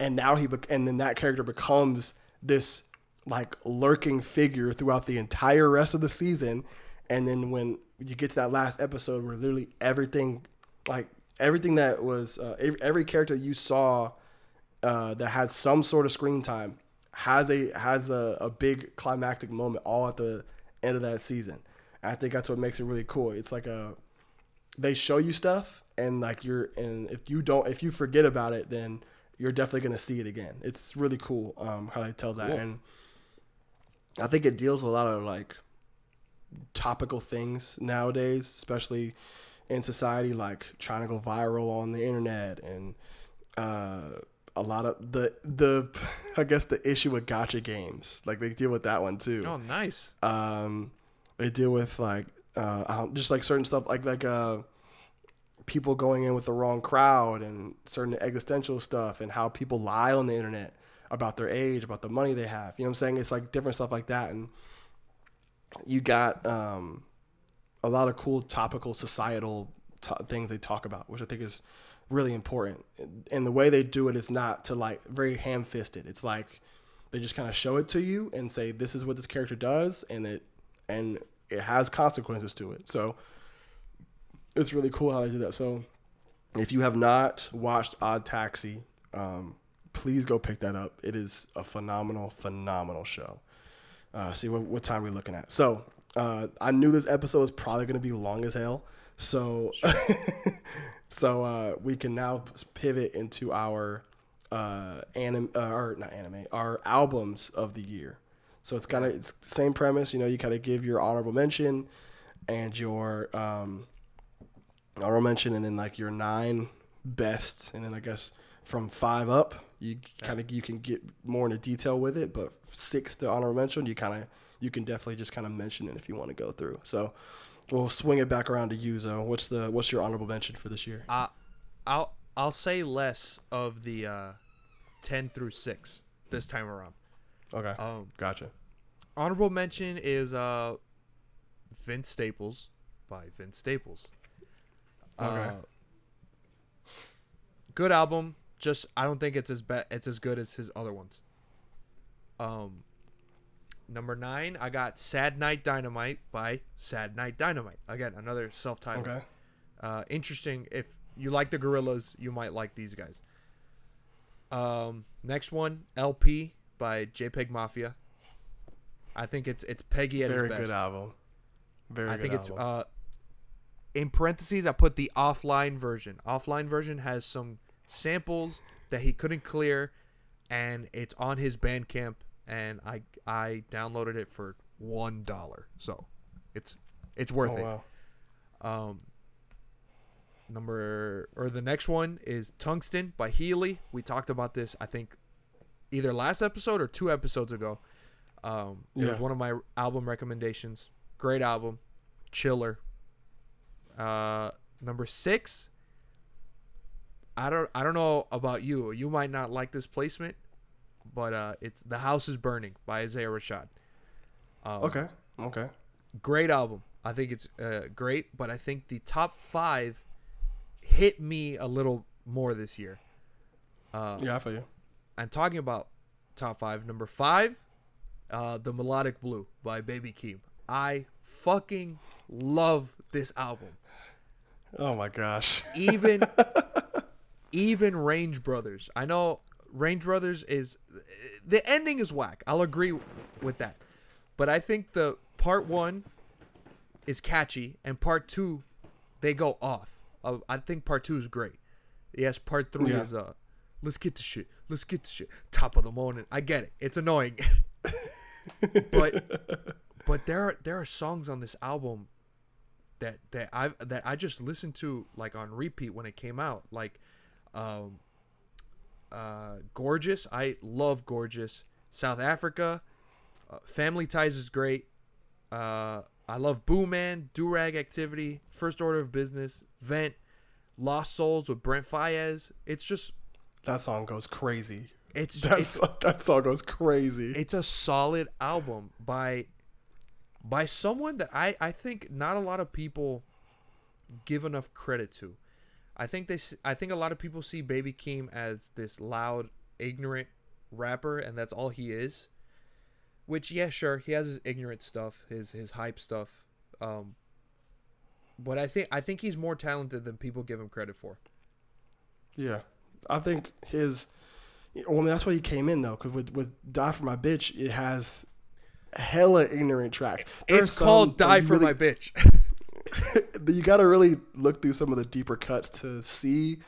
And now he bec- and then that character becomes this like lurking figure throughout the entire rest of the season. And then when you get to that last episode where literally everything like everything that was uh, every, every character you saw uh, that had some sort of screen time has a has a, a big climactic moment all at the end of that season. And i think that's what makes it really cool. It's like a they show you stuff and like you're and if you don't if you forget about it then you're definitely going to see it again. It's really cool um, how they tell that. Cool. and i think it deals with a lot of like topical things nowadays especially in society, like trying to go viral on the internet and uh, a lot of the the I guess the issue with gacha games. Like they deal with that one too. Oh, nice. Um, they deal with like uh, just like certain stuff like like uh people going in with the wrong crowd and certain existential stuff and how people lie on the internet about their age, about the money they have. You know what I'm saying? It's like different stuff like that and you got um a lot of cool topical societal to things they talk about, which I think is really important. And the way they do it is not to like very ham fisted. It's like they just kind of show it to you and say this is what this character does, and it and it has consequences to it. So it's really cool how they do that. So if you have not watched Odd Taxi, um, please go pick that up. It is a phenomenal, phenomenal show. Uh, see what, what time we're looking at. So uh, I knew this episode was probably going to be long as hell. So so uh, we can now pivot into our uh, anim uh, or not anime, our albums of the year. So it's kind of it's same premise. You know, you kind of give your honorable mention and your um, honorable mention, and then like your nine best, and then I guess from five up, you kind of you can get more into detail with it. But six to honorable mention, you kind of you can definitely just kind of mention it if you want to go through. So we'll swing it back around to you, Zo. What's the what's your honorable mention for this year? Uh, I'll I'll say less of the uh, ten through six this time around. Okay, Um, gotcha. honorable mention is uh, Vince Staples by Vince Staples. Okay. Uh, good album. Just I don't think it's as be- it's as good as his other ones. Um, number nine, I got "Sad Night Dynamite" by Sad Night Dynamite. Again, another self-titled. Okay. Uh, interesting. If you like the Gorillaz, you might like these guys. Um, next one, LP by JPEG Mafia. I think it's it's Peggy at Very his best. Very good album. Very I good think it's album. uh, in parentheses. I put the offline version. Offline version has some samples that he couldn't clear, and it's on his Bandcamp. And I I downloaded it for one dollar, so it's it's worth oh, it. wow. Um, number or the next one is Tungsten by Healy. We talked about this, I think, either last episode or two episodes ago. Um, it Yeah. was one of my album recommendations. Great album, chiller. Uh, number six. I don't I don't know about you. You might not like this placement, but uh, it's "The House Is Burning" by Isaiah Rashad. Um, Okay. Okay. great album. I think it's uh, great, but I think the top five hit me a little more this year. Uh, Yeah, I feel you. I'm talking about top five. Number five, uh, "The Melodic Blue" by Baby Keem. I fucking love this album. Oh my gosh. Even even Range Brothers. I know Range Brothers is the ending is whack. I'll agree with that. But I think the part 1 is catchy and part 2 they go off. I think part 2 is great. Yes, part 3 Yeah. is uh let's get to shit. Let's get to shit. Top of the morning. I get it. It's annoying. but but there are there are songs on this album that that I that I just listened to like on repeat when it came out. Like, um, uh, gorgeous. I love gorgeous. South Africa. Uh, Family Ties is great. Uh, I love Boo Man, Durag Activity, First Order of Business, Vent, Lost Souls with Brent Faiyaz. It's just That song goes crazy. it's That it's song, that song goes crazy. it's a solid album by by someone that I I think not a lot of people give enough credit to. I think they I think a lot of people see Baby Keem as this loud, ignorant rapper and that's all he is. Which yeah, sure, he has his ignorant stuff, his his hype stuff. Um but I think I think he's more talented than people give him credit for. Yeah, I think his. Well, I mean, that's why he came in though, because with with "Die for My Bitch," it has hella ignorant tracks. There's It's called Die for really- My Bitch. you got to really look through some of the deeper cuts to see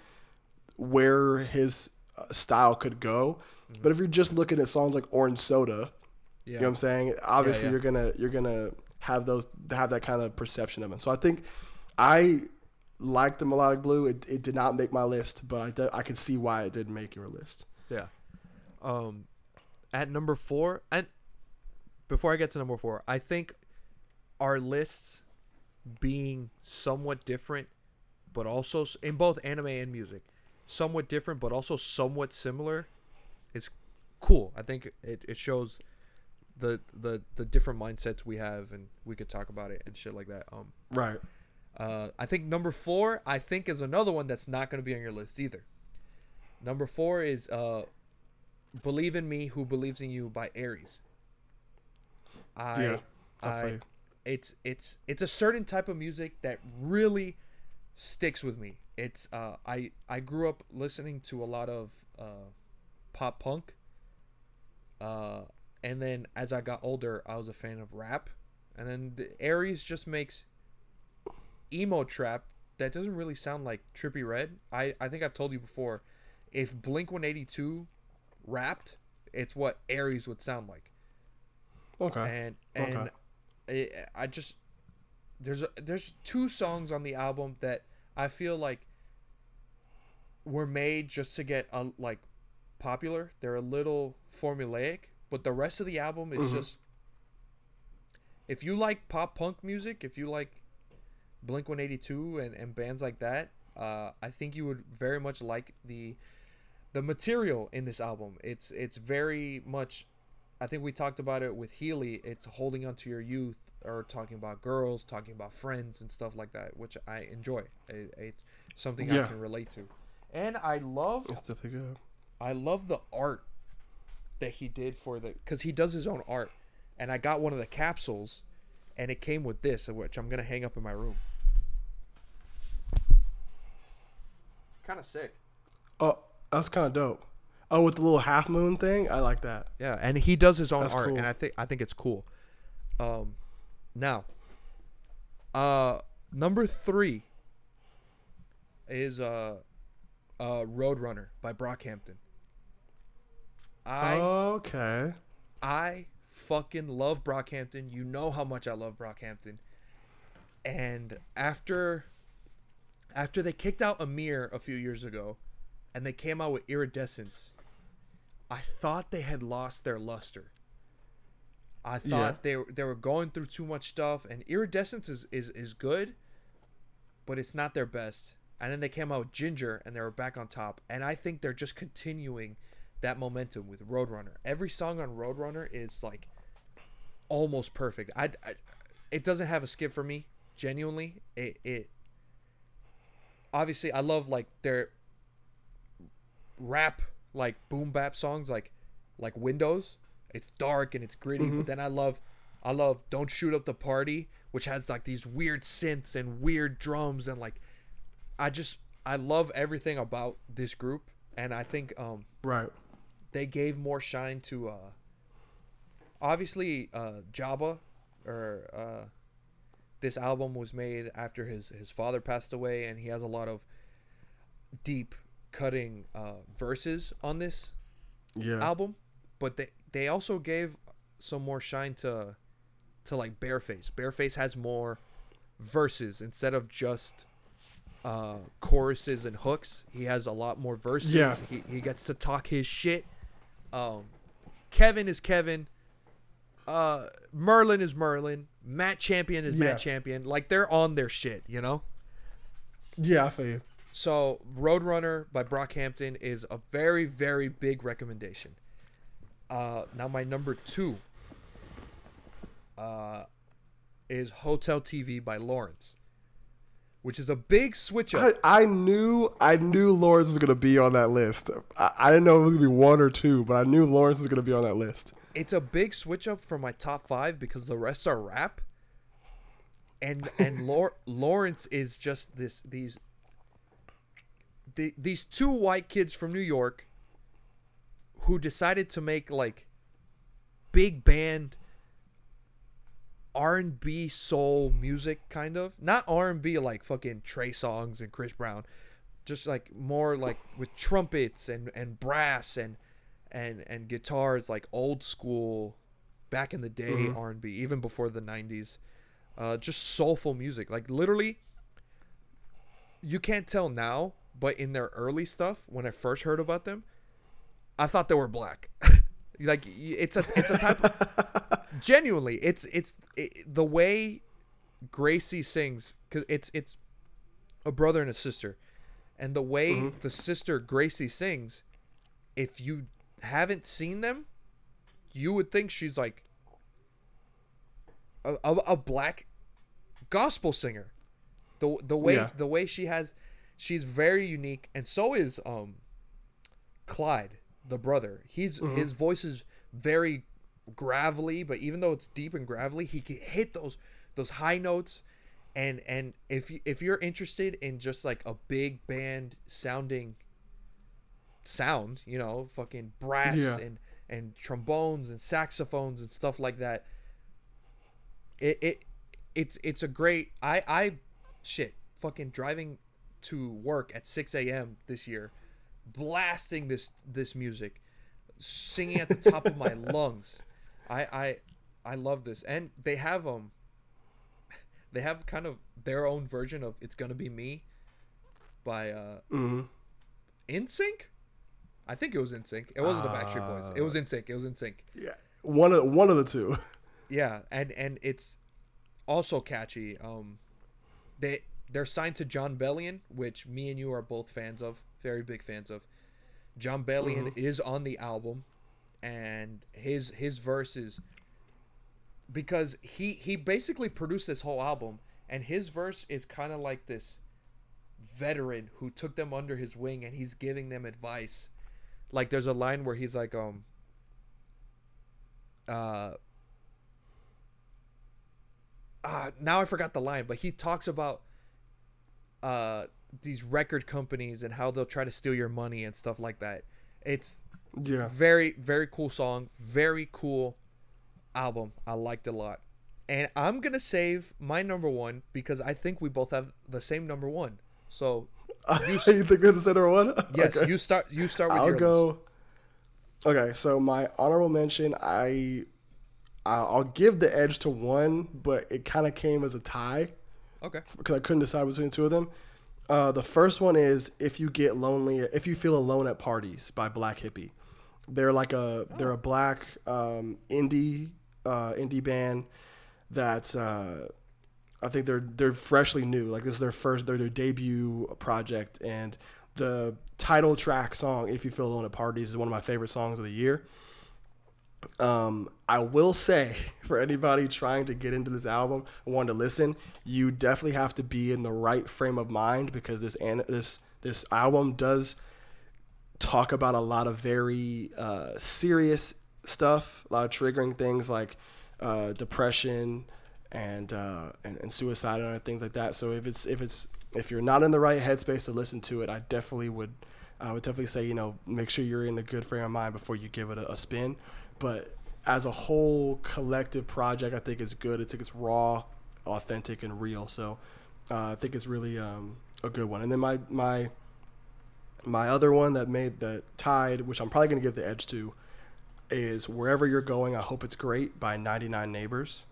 where his uh, style could go. Mm-hmm. But if you're just looking at songs like Orange Soda, you know what I'm saying? Obviously, yeah. you're gonna you're gonna have those have that kind of perception of him. So I think I like the melodic blue. It, it did not make my list, but I de- I can see why it did make your list. Yeah. Um, at number four, and before I get to number four, I think our lists being somewhat different, but also in both anime and music, somewhat different, but also somewhat similar, It's cool. I think it, it shows the the the different mindsets we have, and we could talk about it and shit like that. Um, Right. uh, I think number four, I think, is another one that's not going to be on your list either. Number four is uh, "Believe in Me, Who Believes in You" by Aries. I, Yeah, I I, feel you. It's it's it's a certain type of music that really sticks with me. It's uh, I I grew up listening to a lot of uh, pop punk. Uh, and then as I got older, I was a fan of rap, and then the Aries just makes emo trap that doesn't really sound like Trippie Redd. I I think I've told you before, if Blink One Eighty Two rapped, it's what Aries would sound like Okay. and and Okay. It, I just there's a, there's two songs on the album that I feel like were made just to get uh, like popular. They're a little formulaic, but the rest of the album is Mhm. just if you like pop punk music, if you like Blink 182 and, and bands like that, uh, I think you would very much like the the material in this album. It's it's very much I think we talked about it with Healy. It's holding on to your youth or talking about girls, talking about friends and stuff like that, which I enjoy. It, it's something I can relate to. And I love It's definitely good. I love the art that he did for the because he does his own art, and I got one of the capsules, and it came with this, which I'm gonna hang up in my room. Kind of sick. Oh, that's kind of dope. Oh, with the little half moon thing, I like that. Yeah, and he does his own That's art, cool. and I think I think it's cool. Um, now, uh, number three is uh, uh, Roadrunner by Brockhampton. I okay. I fucking love Brockhampton. You know how much I love Brockhampton. And after after they kicked out Ameer a few years ago and they came out with Iridescence, I thought they had lost their luster. I thought Yeah. they were- they were going through too much stuff and Iridescence is, is is good, but it's not their best. And then they came out with Ginger and they were back on top. And I think they're just continuing that momentum with Roadrunner. Every song on Roadrunner is like almost perfect. I, I it doesn't have a skip for me. Genuinely, it it obviously I love like their rap like boom bap songs like like Windows. It's dark and it's gritty, but then I love I love Don't Shoot Up the Party, which has like these weird synths and weird drums and like I just I love everything about this group and I think um Right. they gave more shine to uh obviously uh JOBA or uh this album was made after his his father passed away and he has a lot of deep cutting uh verses on this Yeah. album but they they also gave some more shine to to like Bearface. Bearface has more verses instead of just uh choruses and hooks. He has a lot more verses. Yeah. He he gets to talk his shit. Um Kevin is Kevin. Uh Merlyn is Merlyn. Matt Champion is Yeah. Matt Champion. Like they're on their shit, you know? Yeah, I feel you. So Roadrunner by Brockhampton is a very, very big recommendation. Uh, now my number two uh, is Hotel TV by Lawrence, which is a big switch up. I, I knew I knew Lawrence was gonna be on that list. I, I didn't know it was gonna be one or two, but I knew Lawrence was gonna be on that list. It's a big switch up from my top five because the rest are rap. And and Law- Lawrence is just this these the, these two white kids from New York who decided to make like big band R&B soul music kind of. Not R&B like fucking Trey Songz and Chris Brown. Just like more like with trumpets and and brass and and and guitars like old school back in the day R&B even before the 90s uh just soulful music. Like literally you can't tell now, but in their early stuff, when I first heard about them, I thought they were black. like it's a it's a type of genuinely it's it's it, the way Gracie sings because it's it's a brother and a sister, and the way mm-hmm. the sister Gracie sings, if you haven't seen them, you would think she's like a, a, a black gospel singer. The the way Yeah. the way she has, she's very unique, and so is um, Clyde, the brother. He's his voice is very gravelly, but even though it's deep and gravelly, he can hit those those high notes. And and if you, if you're interested in just like a big band sounding sound, you know, fucking brass Yeah. and and trombones and saxophones and stuff like that. It it it's it's a great I I shit fucking driving to work at 6 a.m. this year, blasting this this music, singing at the top of my lungs. I I I love this, and they have um they have kind of their own version of "It's Gonna Be Me" by uh hmm NSYNC. I think it was NSYNC. It wasn't the Backstreet Boys. It was NSYNC. It was NSYNC. Yeah, one of one of the two. Yeah, and and it's also catchy. Um, they they're signed to Jon Bellion, which me and you are both fans of, very big fans of. Jon Bellion is on the album, and his his verse is because he he basically produced this whole album, and his verse is kind of like this veteran who took them under his wing, and he's giving them advice. Like there's a line where he's like, um, uh, uh, now I forgot the line, but he talks about uh these record companies and how they'll try to steal your money and stuff like that. It's Yeah, very very cool song, very cool album. I liked a lot. And I'm going to save my number 1 because I think we both have the same number 1. So, you, think we're the center one? yes, Okay. you start you start with I'll your go. list. Okay, so my honorable mention, I, I'll give the edge to one, but it kind of came as a tie Okay. because I couldn't decide between two of them. Uh, the first one is "If You Get Lonely, If You Feel Alone at Parties" by Black Hippie. They're like a they're a black um, indie uh, indie band that's uh, I think they're they're freshly new. Like this is their first their their debut project, and the title track song "If You Feel Alone at Parties" is one of my favorite songs of the year. Um, I will say for anybody trying to get into this album and want to listen, you definitely have to be in the right frame of mind because this an this this album does talk about a lot of very uh, serious stuff, a lot of triggering things like uh, depression and, uh, and and suicide and things like that. So if it's if it's if you're not in the right headspace to listen to it, I definitely would I would definitely say you know make sure you're in a good frame of mind before you give it a, a spin. But as a whole collective project, I think it's good. I think it's raw, authentic, and real. So uh, I think it's really um, a good one. And then my my my other one that made the tide, which I'm probably gonna give the edge to, is "Wherever You're Going." I hope it's great by 99 Neighbors.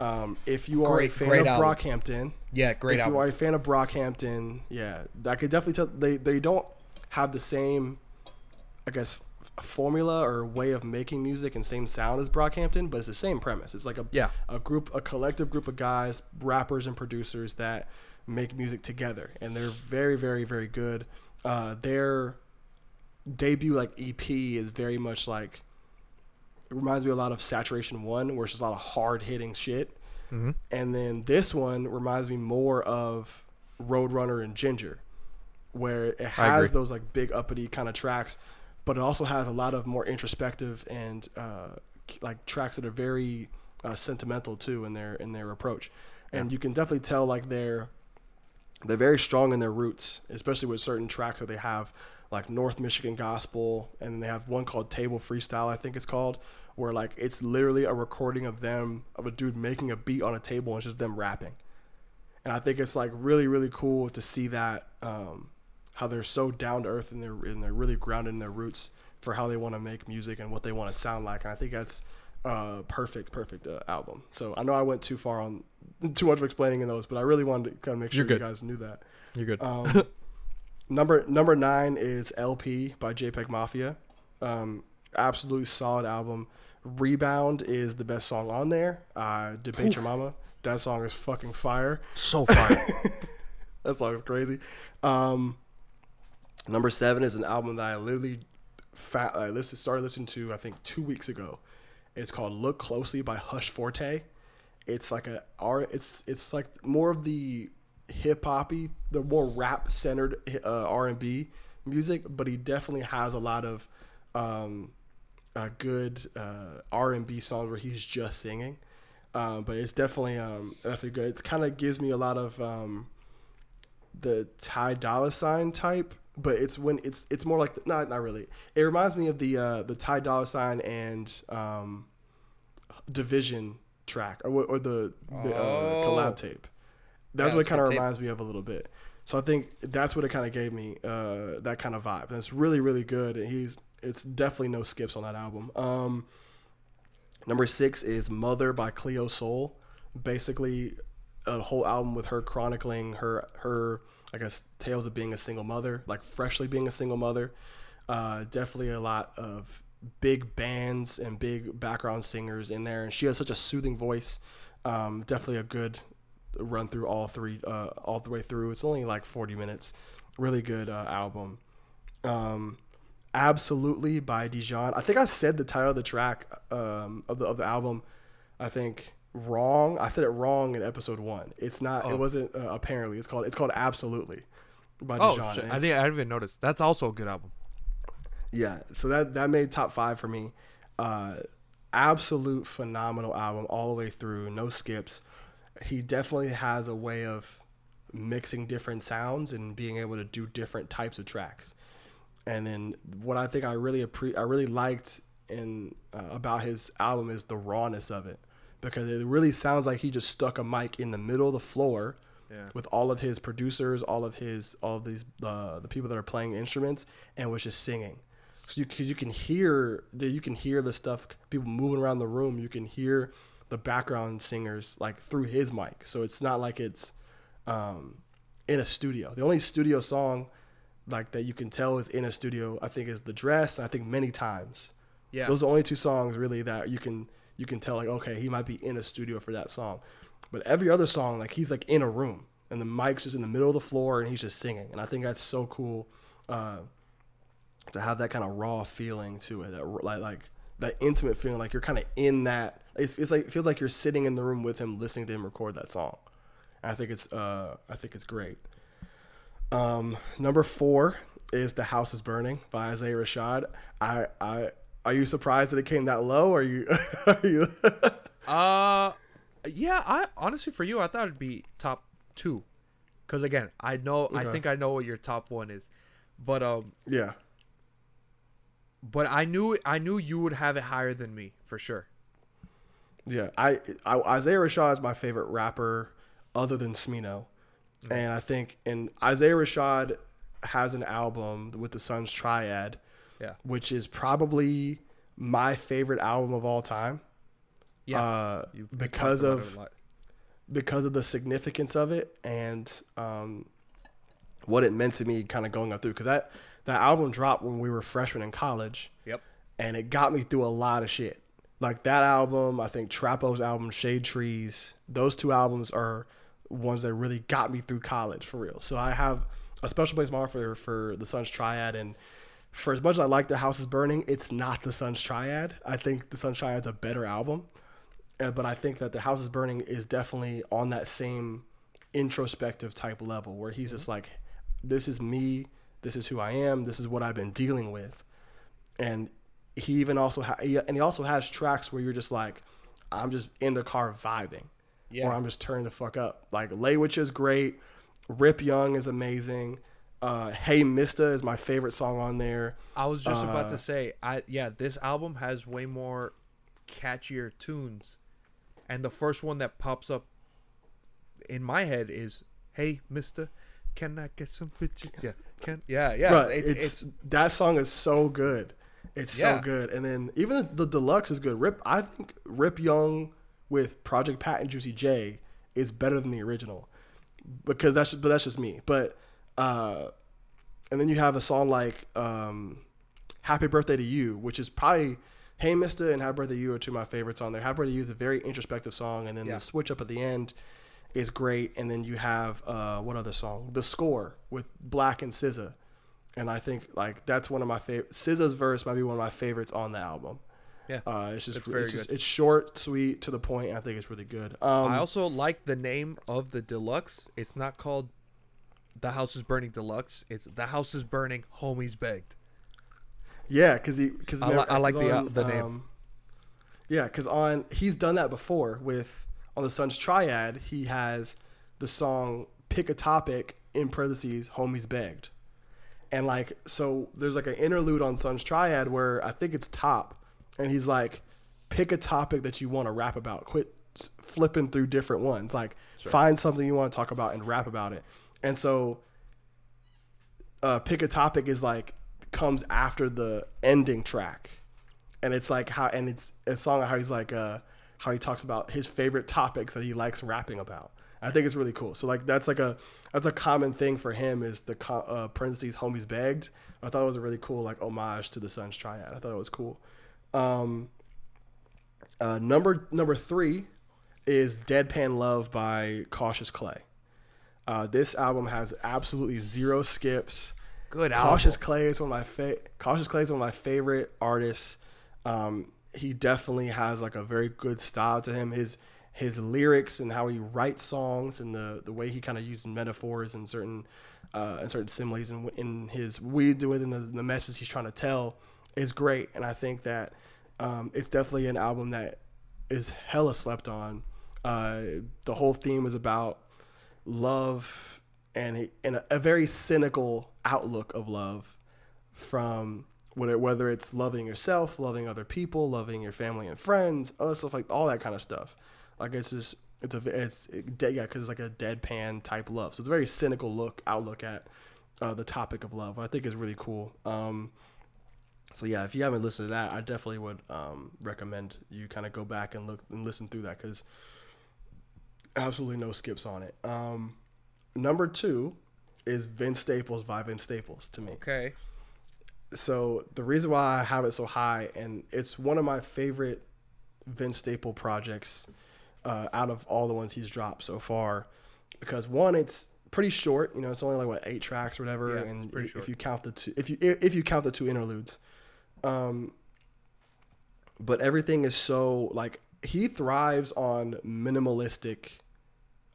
Um, if you are Great- a fan of album. Brockhampton, Yeah, great if album. you are a fan of Brockhampton, yeah, I could definitely tell they they don't have the same, I guess, formula or way of making music and same sound as Brockhampton, but it's the same premise. It's like a Yeah. a group, a collective group of guys, rappers and producers that make music together, and they're very, very, very good. Uh, their debut like EP is very much like it reminds me a lot of Saturation One, where it's just a lot of hard hitting shit. And then this one reminds me more of Roadrunner and Ginger, where it has those like big uppity kind of tracks, but it also has a lot of more introspective and uh, like tracks that are very uh, sentimental too in their in their approach. And you can definitely tell like they're they're very strong in their roots, especially with certain tracks that they have, like North Michigan Gospel, and then they have one called Table Freestyle, I think it's called, where like it's literally a recording of them of a dude making a beat on a table and it's just them rapping. And I think it's like really really cool to see that um, how they're so down to earth and they're and they're really grounded in their roots for how they want to make music and what they want to sound like. And I think that's uh, perfect, perfect uh, album. So I know I went too far on too much of explaining in those, but I really wanted to kind of make sure you guys knew that. You're good. Um, number number nine is LP by JPEG Mafia. Um, absolutely solid album. Rebound is the best song on there. Uh, Debate Your Mama. That song is fucking fire. so far. That song is crazy. Um, number seven is an album that I literally I listened, started listening to I think two weeks ago. It's called "Look Closely" by Hush Forte. It's like a R. It's it's like more of the hip hoppy, the more rap centered uh, R and B music, but he definitely has a lot of um, a good uh, R and B songs where he's just singing. Um, but it's definitely um, definitely good. It kind of gives me a lot of um, the Ty Dolla Sign type, but it's when it's it's more like not not really. It reminds me of the uh, the Ty Dolla Sign and um, dvsn track or, or the, the uh, Oh. collab tape. That's Yeah, what it kind of reminds me of a little bit. So I think that's what it kind of gave me uh, that kind of vibe, and it's really really good. And he's it's definitely no skips on that album. Um, number six is Mother by Cleo Sol. Basically, a whole album with her chronicling her her I guess tales of being a single mother, like freshly being a single mother. Uh, definitely a lot of big bands and big background singers in there, and she has such a soothing voice. Um, definitely a good run through all three uh, all the way through. It's only like forty minutes. Really good uh, album. Um, Absolutely by Dijon. I think I said the title of the track um, of the of the album. I think wrong. I said it wrong in episode one. It's not. Oh. It wasn't uh, apparently. It's called. It's called Absolutely by oh, Dijon. shit. I didn't. I didn't even notice. That's also a good album. yeah, so that that made top five for me. Uh, absolute phenomenal album all the way through, no skips. He definitely has a way of mixing different sounds and being able to do different types of tracks. And then what I think I really appre- I really liked in uh, about his album is the rawness of it because it really sounds like he just stuck a mic in the middle of the floor Yeah. with all of his producers, all of his all of these uh, the people that are playing instruments and was just singing. So you, cause you can hear the you can hear the stuff people moving around the room. You can hear the background singers like through his mic. So it's not like it's um, in a studio. The only studio song like that you can tell is in a studio. I think is the dress. I think many times. Yeah. Those are the only two songs really that you can you can tell like okay he might be in a studio for that song, but every other song like he's like in a room and the mic's just in the middle of the floor and he's just singing and I think that's so cool uh, to have that kind of raw feeling to it that like like that intimate feeling like you're kind of in that it's, it's like it feels like you're sitting in the room with him listening to him record that song. And I think it's uh, I think it's great. Um, number four is "The House Is Burning" by Isaiah Rashad. I, I are you surprised that it came that low? Or are you are you? Uh, yeah. I honestly, for you, I thought it'd be top two, because again, I know, I think I know what your top one is, but um, yeah, but I knew, I knew you would have it higher than me for sure. yeah. I, I Isaiah Rashad is my favorite rapper other than Smino, and I think and Isaiah Rashad has an album with the Suns Tirade, Yeah. which is probably my favorite album of all time. Yeah. uh, because of it a lot. because of the significance of it and um, what it meant to me kind of going up through because that that album dropped when we were freshmen in college Yep. and it got me through a lot of shit like that album i think trapo's album shade trees those two albums are ones that really got me through college for real so i have a special place in my heart for, for the sun's tirade and for as much as i like the house is burning it's not the sun's tirade i think the sun's tirade's a better album but I think that the house is burning is definitely on that same introspective type level where he's just mm-hmm. like, this is me, this is who I am, this is what I've been dealing with, and he even also ha- he, and he also has tracks where you're just like, I'm just in the car vibing, Yeah. or I'm just turning the fuck up. Like Lay Wit Ya is great, Rip Young is amazing. Uh, hey Mista is my favorite song on there. I was just about Uh, to say, I yeah, this album has way more catchier tunes, and the first one that pops up in my head is "Hey, Mister, can I get some pictures?" Yeah, can yeah yeah. Bruh, it's, it's, it's that song is so good, It's Yeah. so good. And then even the, the deluxe is good. Rip, I think Rip Young with Project Pat and Juicy J is better than the original because that's but that's just me. But uh, and then you have a song like um, Happy Birthday to You, which is probably Hey Mister and Happy Birthday to You are two of my favorites on there. Happy Birthday to You is a very introspective song, and then Yeah. the switch up at the end is great. And then you have uh, what other song? The Score with 6LACK and SZA. And I think like that's one of my favorite. SZA's verse might be one of my favorites on the album. Yeah. Uh, it's just It's very it's, just, good. it's short, sweet, to the point. and I think it's really good. Um, I also like the name of the deluxe. It's not called The House is Burning Deluxe. It's The House is Burning Homies Begged. Yeah, because he because I li- I like the, uh, the name. yeah, because on he's done that before with on the Sun's Tirade. He has the song "Pick a Topic" in parentheses "Homies Begged," and like so there's like an interlude on Sun's Tirade where I think it's top, and he's like, "Pick a topic that you want to rap about. Quit flipping through different ones. Like find something you want to talk about and rap about it." And so uh, pick a topic is like comes after the ending track, and it's like how and it's a song how he's like uh how he talks about his favorite topics that he likes rapping about. I think it's really cool. So like that's like a that's a common thing for him is the uh, parentheses homies begged. I thought it was a really cool like homage to the Sun's Tirade. I thought it was cool. Um, uh, number number three is Deadpan Love by Cautious Clay. Uh, this album has absolutely zero skips. Good album. Cautious Clay is one of my fa- Cautious Clay is one of my favorite artists. Um, he definitely has like a very good style to him. His his lyrics and how he writes songs and the the way he kind of uses metaphors and certain uh, and certain similes and in his we do within the, the message he's trying to tell is great. And I think that um, it's definitely an album that is hella slept on. Uh, the whole theme is about love and a, and a, a very cynical outlook of love from whether whether it's loving yourself, loving other people, loving your family and friends, other stuff like all that kind of stuff. Like it's just it's a it's it, yeah because it's like a deadpan type love. So it's a very cynical look outlook at uh, the topic of love. I think is really cool. Um, so yeah, if you haven't listened to that, I definitely would um, recommend you kind of go back and look and listen through that because absolutely no skips on it. Um, number two is Vince Staples by Vince Staples to me. Okay. So the reason why I have it so high, and it's one of my favorite Vince Staple projects uh, out of all the ones he's dropped so far, because one, it's pretty short. You know, it's only like what eight tracks or whatever, Yeah, and if short. you count the two, if you if you count the two interludes, um, but everything is so like he thrives on minimalistic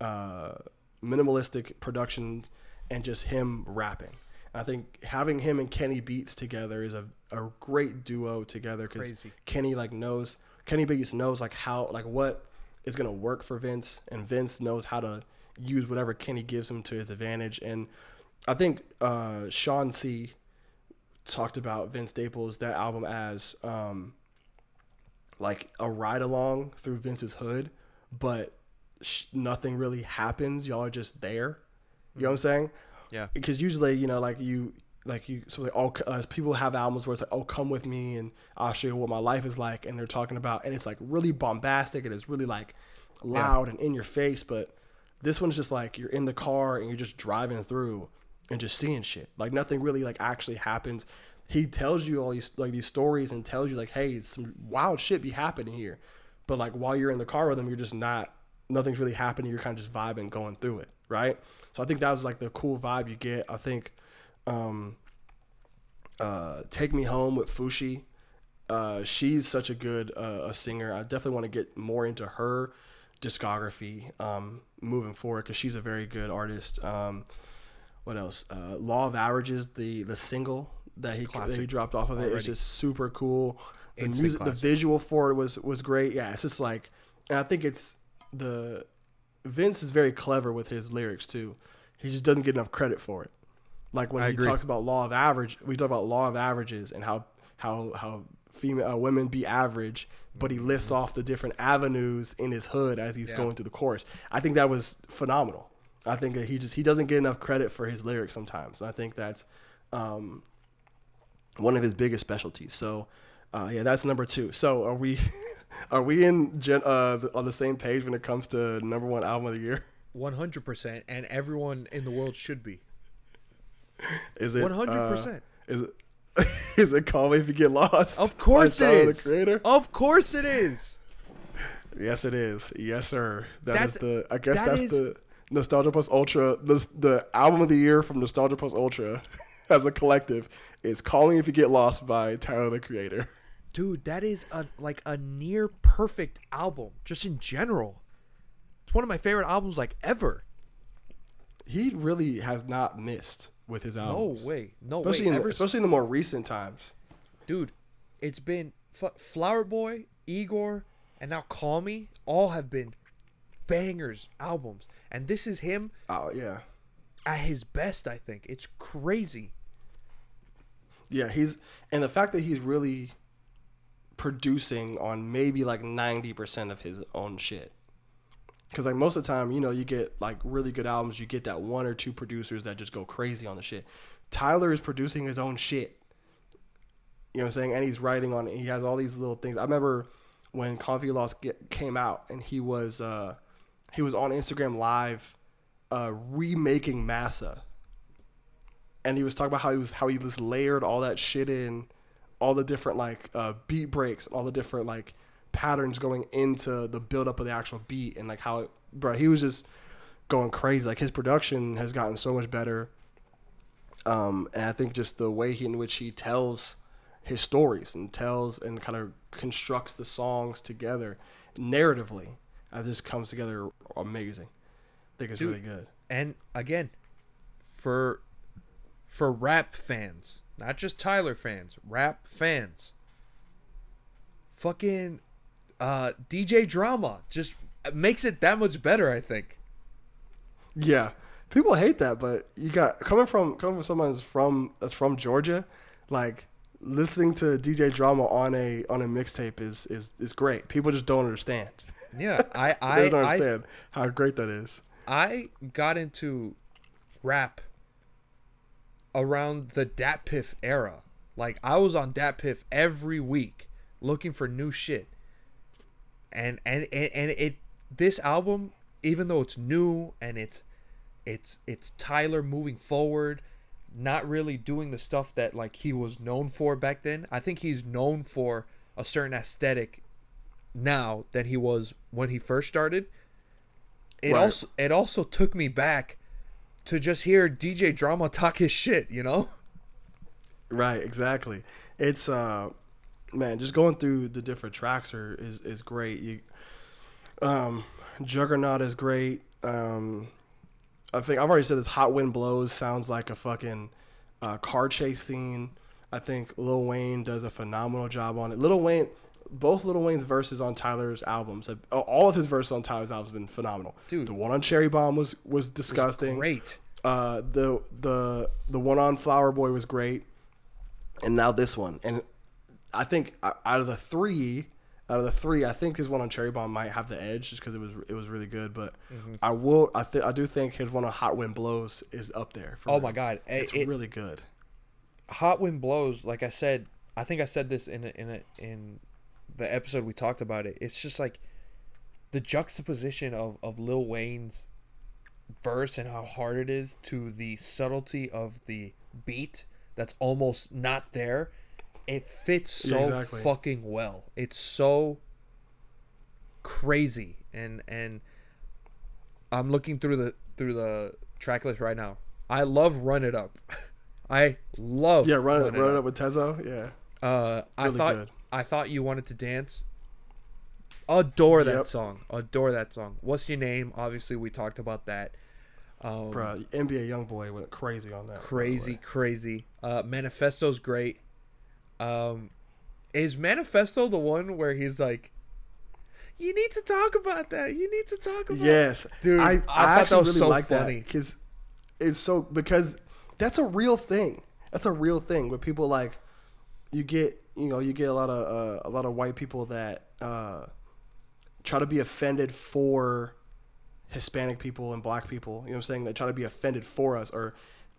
uh, minimalistic production and just him rapping. I think having him and Kenny Beats together is a, a great duo together because Kenny like knows Kenny Beats knows like how like what is gonna work for Vince and Vince knows how to use whatever Kenny gives him to his advantage and I think uh, Shawn Cee talked about Vince Staples that album as um, like a ride along through Vince's hood, but sh- nothing really happens. Y'all are just there. You know what I'm saying? Yeah. Because usually, you know, like you, like you, so like all uh, people have albums where it's like, "Oh, come with me," and I'll show you what my life is like, and they're talking about, and it's like really bombastic, and it's really like loud and in your face. But this one's just like you're in the car and you're just driving through and just seeing shit. Like nothing really like actually happens. He tells you all these like these stories and tells you like, hey, some wild shit be happening here. But like while you're in the car with him, you're just not nothing's really happening. You're kind of just vibing, going through it, right? So I think that was like the cool vibe you get. I think um uh Take Me Home with Foushée. Uh, she's such a good uh, a singer. I definitely want to get more into her discography um, moving forward because she's a very good artist. Um, what else? Uh, Law of Averages, the the single that he that he dropped off of it is just super cool. The Instant music, the visual for it was was great. Yeah, it's just like, and I think it's the Vince is very clever with his lyrics too. He just doesn't get enough credit for it. Like when I he agree. talks about law of average, we talk about law of averages and how how how female uh, women be average, but he lists off the different avenues in his hood as he's Yeah. going through the course. I think that was phenomenal. I think that he just he doesn't get enough credit for his lyrics sometimes. I think that's um, one of his biggest specialties. So, uh, yeah, that's number two. So, are we are we in gen, uh, on the same page when it comes to number one album of the year? One hundred percent, and everyone in the world should be. Is it One hundred uh, percent. Is it is it Call Me If You Get Lost? Of course it is. The creator. Of course it is. Yes, it is. Yes, sir. That That's- is the. I guess that that's is- the Nostalgia Plus Ultra. The the album of the year from Nostalgia Plus Ultra, as a collective, is "Calling If You Get Lost" by Tyler the Creator. Dude, that is a like a near perfect album, just in general. It's one of my favorite albums like ever. He really has not missed with his albums. No way, no especially way. in the, especially in the more recent times. dude, it's been F- Flower Boy, Igor, and now Call Me. All have been bangers albums, and this is him Oh yeah, at his best. I think it's crazy. yeah. He's and the fact that he's really producing on maybe like ninety percent of his own shit. Because like most of the time, you know, you get like really good albums, you get that one or two producers that just go crazy on the shit. Tyler is producing his own shit. You know what I'm saying? And he's writing on it. He has all these little things. I remember when Coffee Lost get, came out and he was uh he was on Instagram live uh remaking Massa. And he was talking about how he was how he just layered all that shit in, all the different like uh beat breaks, all the different like patterns going into the build up of the actual beat and like how it, bro, he was just going crazy. Like his production has gotten so much better. Um, and I think just the way he, in which he tells his stories and tells and kind of constructs the songs together narratively, uh, this comes together amazing. I think it's Dude. really good. And again, for for rap fans, not just Tyler fans, rap fans. Fucking uh, DJ Drama just makes it that much better. I think. Yeah, people hate that, but you got coming from coming from someone that's from that's from Georgia, like listening to DJ Drama on a on a mixtape is is is great. People just don't understand. Yeah, I I don't I, understand how great that is. I got into rap around the Dat Piff era. Like I was on Dat Piff every week looking for new shit. And and and, and it this album even though it's new and it's it's it's Tyler moving forward, not really doing the stuff that like he was known for back then. I think he's known for a certain aesthetic now than he was when he first started it Right. also it also took me back to just hear DJ Drama talk his shit, you know? Right, exactly. It's uh man, just going through the different tracks are is is great. You um Juggernaut is great. Um I think I've already said this Hot Wind Blows sounds like a fucking uh, car chase scene. I think Lil Wayne does a phenomenal job on it. Lil Wayne both Lil Wayne's verses on Tyler's albums, have, all of his verses on Tyler's albums have been phenomenal. Dude. the one on Cherry Bomb was was disgusting. Great. Uh, the the the one on Flower Boy was great, and now this one. And I think uh, out of the three, out of the three, I think his one on Cherry Bomb might have the edge just because it was it was really good. But Mm-hmm. I will I think I do think his one on Hot Wind Blows is up there. For Oh me. my god. It- it's it- really good. Hot Wind Blows, like I said, I think I said this in a, in a, in the episode we talked about it. It's just like the juxtaposition of of Lil Wayne's verse and how hard it is to the subtlety of the beat that's almost not there. It fits so exactly. fucking well. It's so crazy and and I'm looking through the through the track list right now. I love Run It Up. I love Yeah, run, it, It run Up. it up with Teezo. Yeah, Uh, I Really thought good. I thought you wanted to dance. Adore that Yep. song. Adore that song. What's your name? Obviously, we talked about that. Um, bro. NBA YoungBoy went crazy on that. crazy, crazy. Uh, Manifesto's great. Um, is Manifesto the one where he's like, "You need to talk about that. You need to talk about." It. Yes, Dude, I, I I, thought that actually was really so like funny. that because it's so because that's a real thing. That's a real thing where people like you get you know you get a lot of uh, a lot of white people that uh, try to be offended for Hispanic people and black people. You know what I'm saying? They try to be offended for us or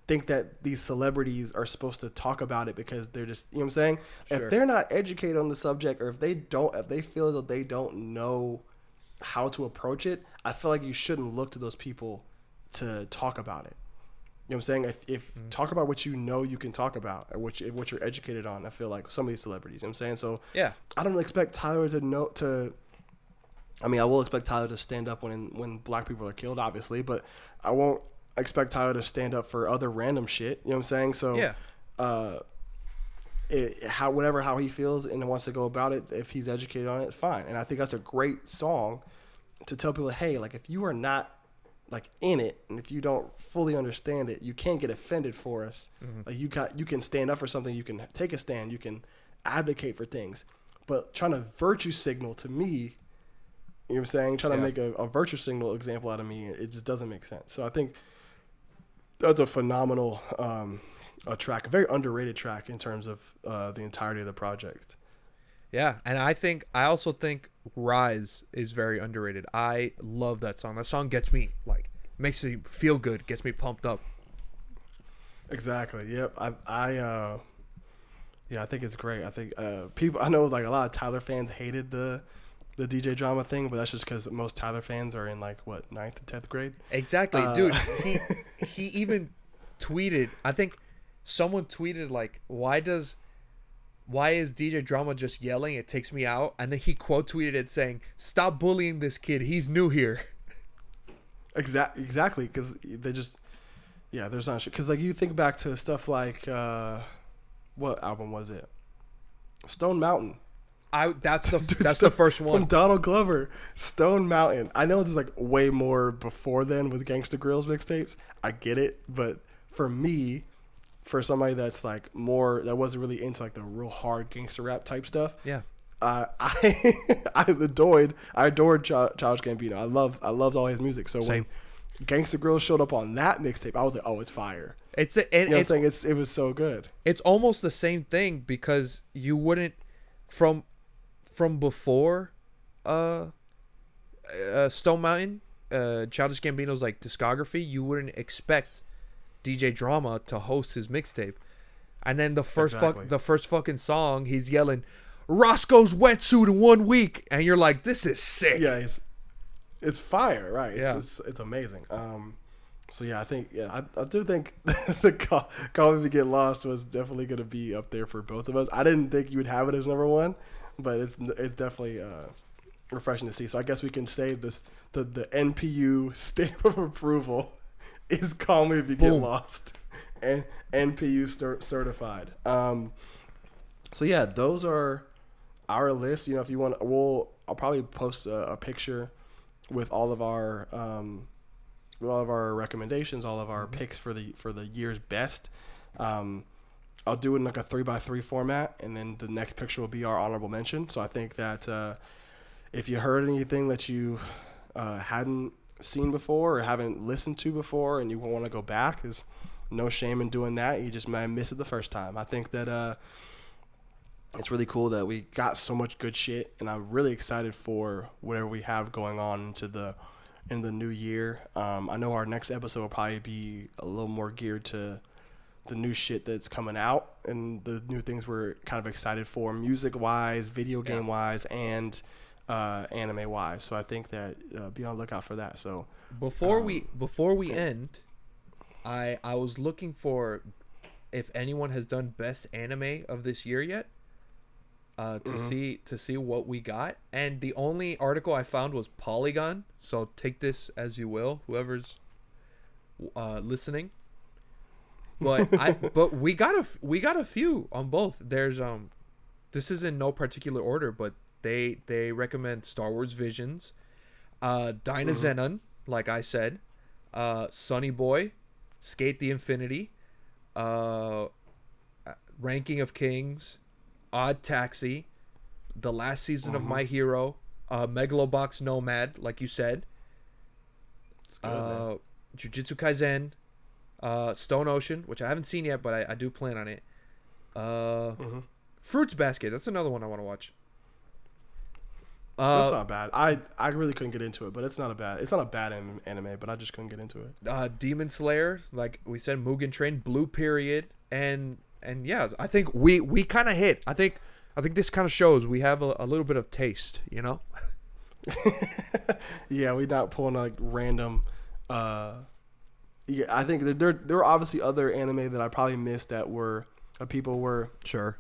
think that these celebrities are supposed to talk about it because they're just you know what I'm saying. Sure. If they're not educated on the subject, or if they don't, if they feel that they don't know how to approach it, I feel like you shouldn't look to those people to talk about it. You know what I'm saying? If, if Mm-hmm. talk about what you know you can talk about, or what you, what you're educated on. I feel like some of these celebrities. You know what I'm saying? So Yeah. I don't expect Tyler to know to. I mean, I will expect Tyler to stand up when when black people are killed, obviously, but I won't expect Tyler to stand up for other random shit. You know what I'm saying? So Yeah. uh, it, how whatever how he feels and wants to go about it, if he's educated on it, fine. And I think that's a great song to tell people, hey, like if you are not like in it and if you don't fully understand it, you can't get offended for us. Like you got you can stand up for something, you can take a stand, you can advocate for things. But trying to virtue signal to me, you know what I'm saying? Trying Yeah. to make a, a virtue signal example out of me, it just doesn't make sense. So I think that's a phenomenal um, a track, a very underrated track in terms of uh, the entirety of the project. Yeah, and I think I also think Rise is very underrated. I love that song. That song gets me like makes me feel good, gets me pumped up. Exactly. Yep. I I uh yeah, I think it's great. I think uh people I know like a lot of Tyler fans hated the the DJ Drama thing, but that's just because most Tyler fans are in like what ninth and tenth grade. Exactly, Uh, dude. He he even tweeted. I think someone tweeted like, "Why does why is DJ Drama just yelling? It takes me out." And then he quote tweeted it saying, "Stop bullying this kid. He's new here." Exactly. Exactly. Because they just yeah, there's not because like you think back to stuff like uh what album was it? Stone Mountain. I that's the Dude, that's Stone- the first From one. Donald Glover, Stone Mountain. I know there's like way more before then with Gangsta Grillz mixtapes. I get it, but for me, for somebody that's like more that wasn't really into like the real hard gangster rap type stuff, Yeah. uh, I I adored I adored Ch- Childish Gambino. I loved I loved all his music. So Same. when Gangsta Grillz showed up on that mixtape, I was like, oh, it's fire. It's a, and You know I'm it's saying? It's it was so good. it's almost the same thing because you wouldn't from from before uh, uh Stone Mountain uh Childish Gambino's like discography you wouldn't expect DJ Drama to host his mixtape and then the first Exactly. fuck the first fucking song he's yelling Roscoe's wetsuit in one week and you're like this is sick yeah, it's it's fire, right? It's, Yeah. it's, it's amazing. Um, so yeah, I think yeah, I, I do think the call, call me to get lost was definitely going to be up there for both of us. I didn't think you would have it as number one, but it's it's definitely uh, refreshing to see. So I guess we can say this the the NPU stamp of approval is call me if you get lost, and NPU cer- certified. Um, so yeah, those are our list. You know, if you want, we'll I'll probably post a, a picture with all of our um, with all of our recommendations, all of our picks for the for the year's best. Um, I'll do it in like a three by three format, and then the next picture will be our honorable mention. So I think that uh, if you heard anything that you uh, hadn't seen before or haven't listened to before, and you want to go back, there's no shame in doing that. You just might miss it the first time. I think that. Uh, it's really cool that we got so much good shit and i'm really excited for whatever we have going on into the in the new year um, i know our next episode will probably be a little more geared to the new shit that's coming out and the new things we're kind of excited for music wise video game wise and uh, anime wise so i think that uh, be on the lookout for that so Before we before we end, I I was looking for if anyone has done best anime of this year yet. Uh, to see to see what we got, and the only article I found was Polygon. So take this as you will, whoever's uh, listening. But I but we got a we got a few on both. There's um, this is in no particular order, but they they recommend Star Wars Visions, uh, Dyna Zenon, like I said, uh, Sonny Boy, SK8 the Infinity, uh, Ranking of Kings, Odd Taxi, the last season of My Hero, uh, Megalobox Nomad, like you said, it's good, man. uh, Jujutsu Kaisen, uh, Stone Ocean, which I haven't seen yet, but I, I do plan on it. Uh, Mhm. Fruits Basket, that's another one I want to watch. That's Uh, not bad. I I really couldn't get into it, but it's not a bad. It's not a bad an- anime, but I just couldn't get into it. uh, Demon Slayer, like we said, Mugen Train, Blue Period, and and yeah, I think we we kind of hit. I think I think this kind of shows we have a, a little bit of taste, you know. Yeah, we're not pulling like random. uh Yeah, I think there there are obviously other anime that I probably missed that were uh, people were Sure.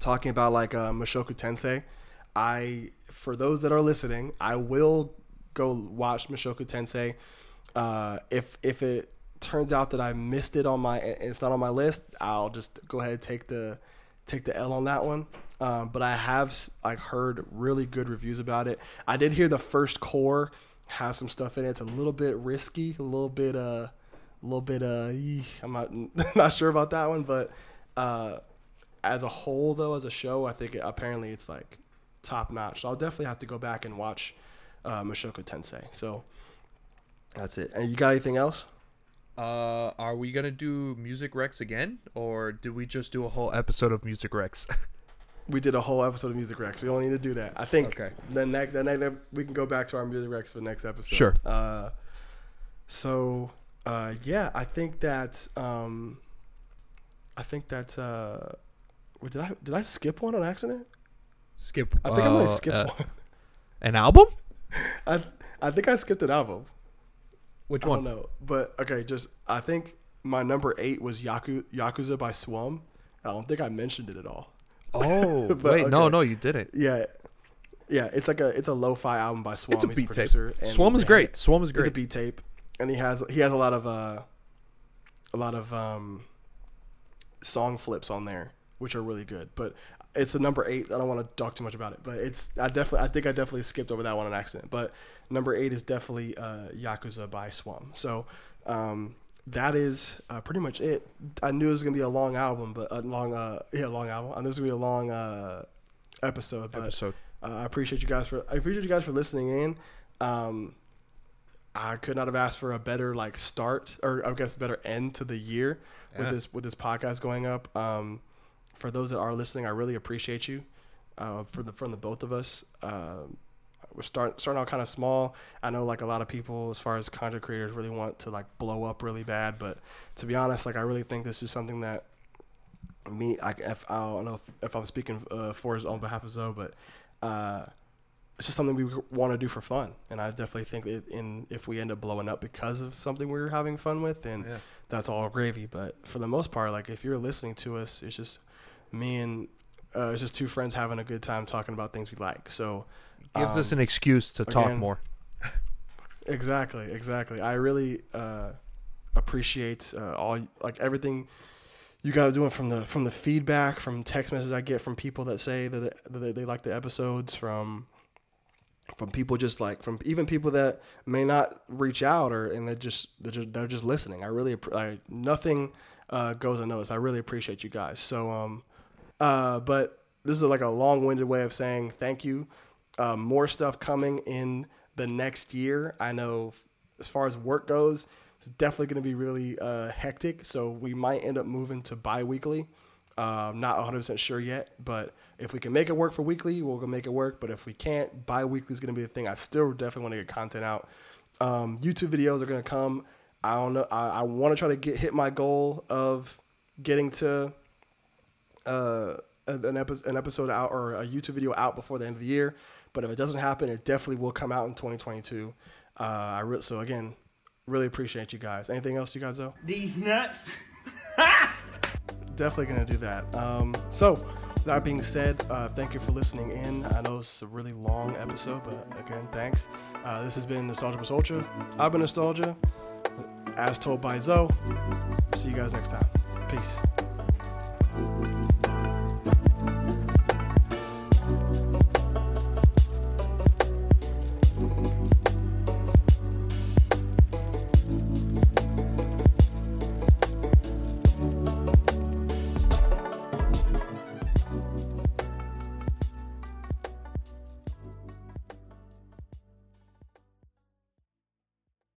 talking about like uh, Mushoku Tensei. I for those that are listening, I will go watch Mushoku Tensei. Uh, if if it turns out that I missed it on my it's not on my list, I'll just go ahead and take the take the L on that one. Um, but I have like heard really good reviews about it. I did hear the first cour has some stuff in it. It's a little bit risky, a little bit uh, a little bit uh, I'm not not sure about that one, but uh, as a whole though, as a show, I think it, apparently it's like top notch. So I'll definitely have to go back and watch uh, Mushoku Tensei. So that's it. And you got anything else? Uh, are we gonna do Music Rex again, or did we just do a whole episode of Music Rex? We did a whole episode of Music Rex. We don't need to do that. I think Okay. the next, the next, we can go back to our Music Rex for the next episode. Sure. Uh, so uh, yeah, I think that um, I think that uh, did I did I skip one on accident? Skip. I think I might uh, skipped uh, one. An album? I I think I skipped an album. Which I don't one? know, but okay, just I think my number eight was Yaku, Yakuza by Swum. I don't think I mentioned it at all. Oh, But, wait, no, okay. no, you didn't. Yeah, yeah, it's like a it's a lo-fi album by Swum. It's a beat tape. producer, and Swum is great. Swum is It's a great. beat tape, and he has he has a lot of uh, a lot of um, song flips on there, which are really good. But it's a number eight. I don't want to talk too much about it, but it's I definitely I think I definitely skipped over that one on accident. But number eight is definitely uh, Yakuza by Swum. So um, that is uh, pretty much it. I knew it was gonna be a long album, but a long uh yeah long album. I knew it was gonna be a long uh episode, but Episode. uh, I appreciate you guys for I appreciate you guys for listening in. Um, I could not have asked for a better like start or I guess better end to the year with this with this podcast going up. Um, for those that are listening, I really appreciate you. Uh, for the from the both of us, um, we're start starting out kind of small. I know like a lot of people, as far as content creators, really want to like blow up really bad. But to be honest, like I really think this is something that me, I, if, I don't know if, if I'm speaking uh, for his on behalf of Zoe, but uh, it's just something we want to do for fun. And I definitely think it, in if we end up blowing up because of something we're having fun with, then Yeah. that's all gravy. But for the most part, like if you're listening to us, it's just me and uh, it's just two friends having a good time talking about things we like. So Gives us um, an excuse to talk more. Exactly, exactly. I really uh, appreciate uh, all like everything you guys are doing from the from the feedback, from text messages I get from people that say that they, that they like the episodes, from from people just like from even people that may not reach out or and they just they're just they're just listening. I really I, nothing uh, goes unnoticed. I really appreciate you guys. So um, uh, but this is like a long-winded way of saying thank you. Um, more stuff coming in the next year. I know as far as work goes, it's definitely going to be really uh, hectic. So we might end up moving to bi-weekly. Um, not 100% sure yet, but if we can make it work for weekly, we'll go make it work. But if we can't, bi-weekly is going to be the thing. I still definitely want to get content out. Um, YouTube videos are going to come. I don't know. I, I want to try to get hit my goal of getting to uh, an, epi- an episode out or a YouTube video out before the end of the year. But if it doesn't happen, it definitely will come out in 2022. Uh, I re- so again, really appreciate you guys. Anything else, you guys though? These nuts. Definitely gonna do that. Um, so that being said, uh, thank you for listening in. I know it's a really long episode, but again, thanks. Uh, this has been Nostalgia Plus Ultra. I've been Nostalgia, as told by Zoe. See you guys next time. Peace.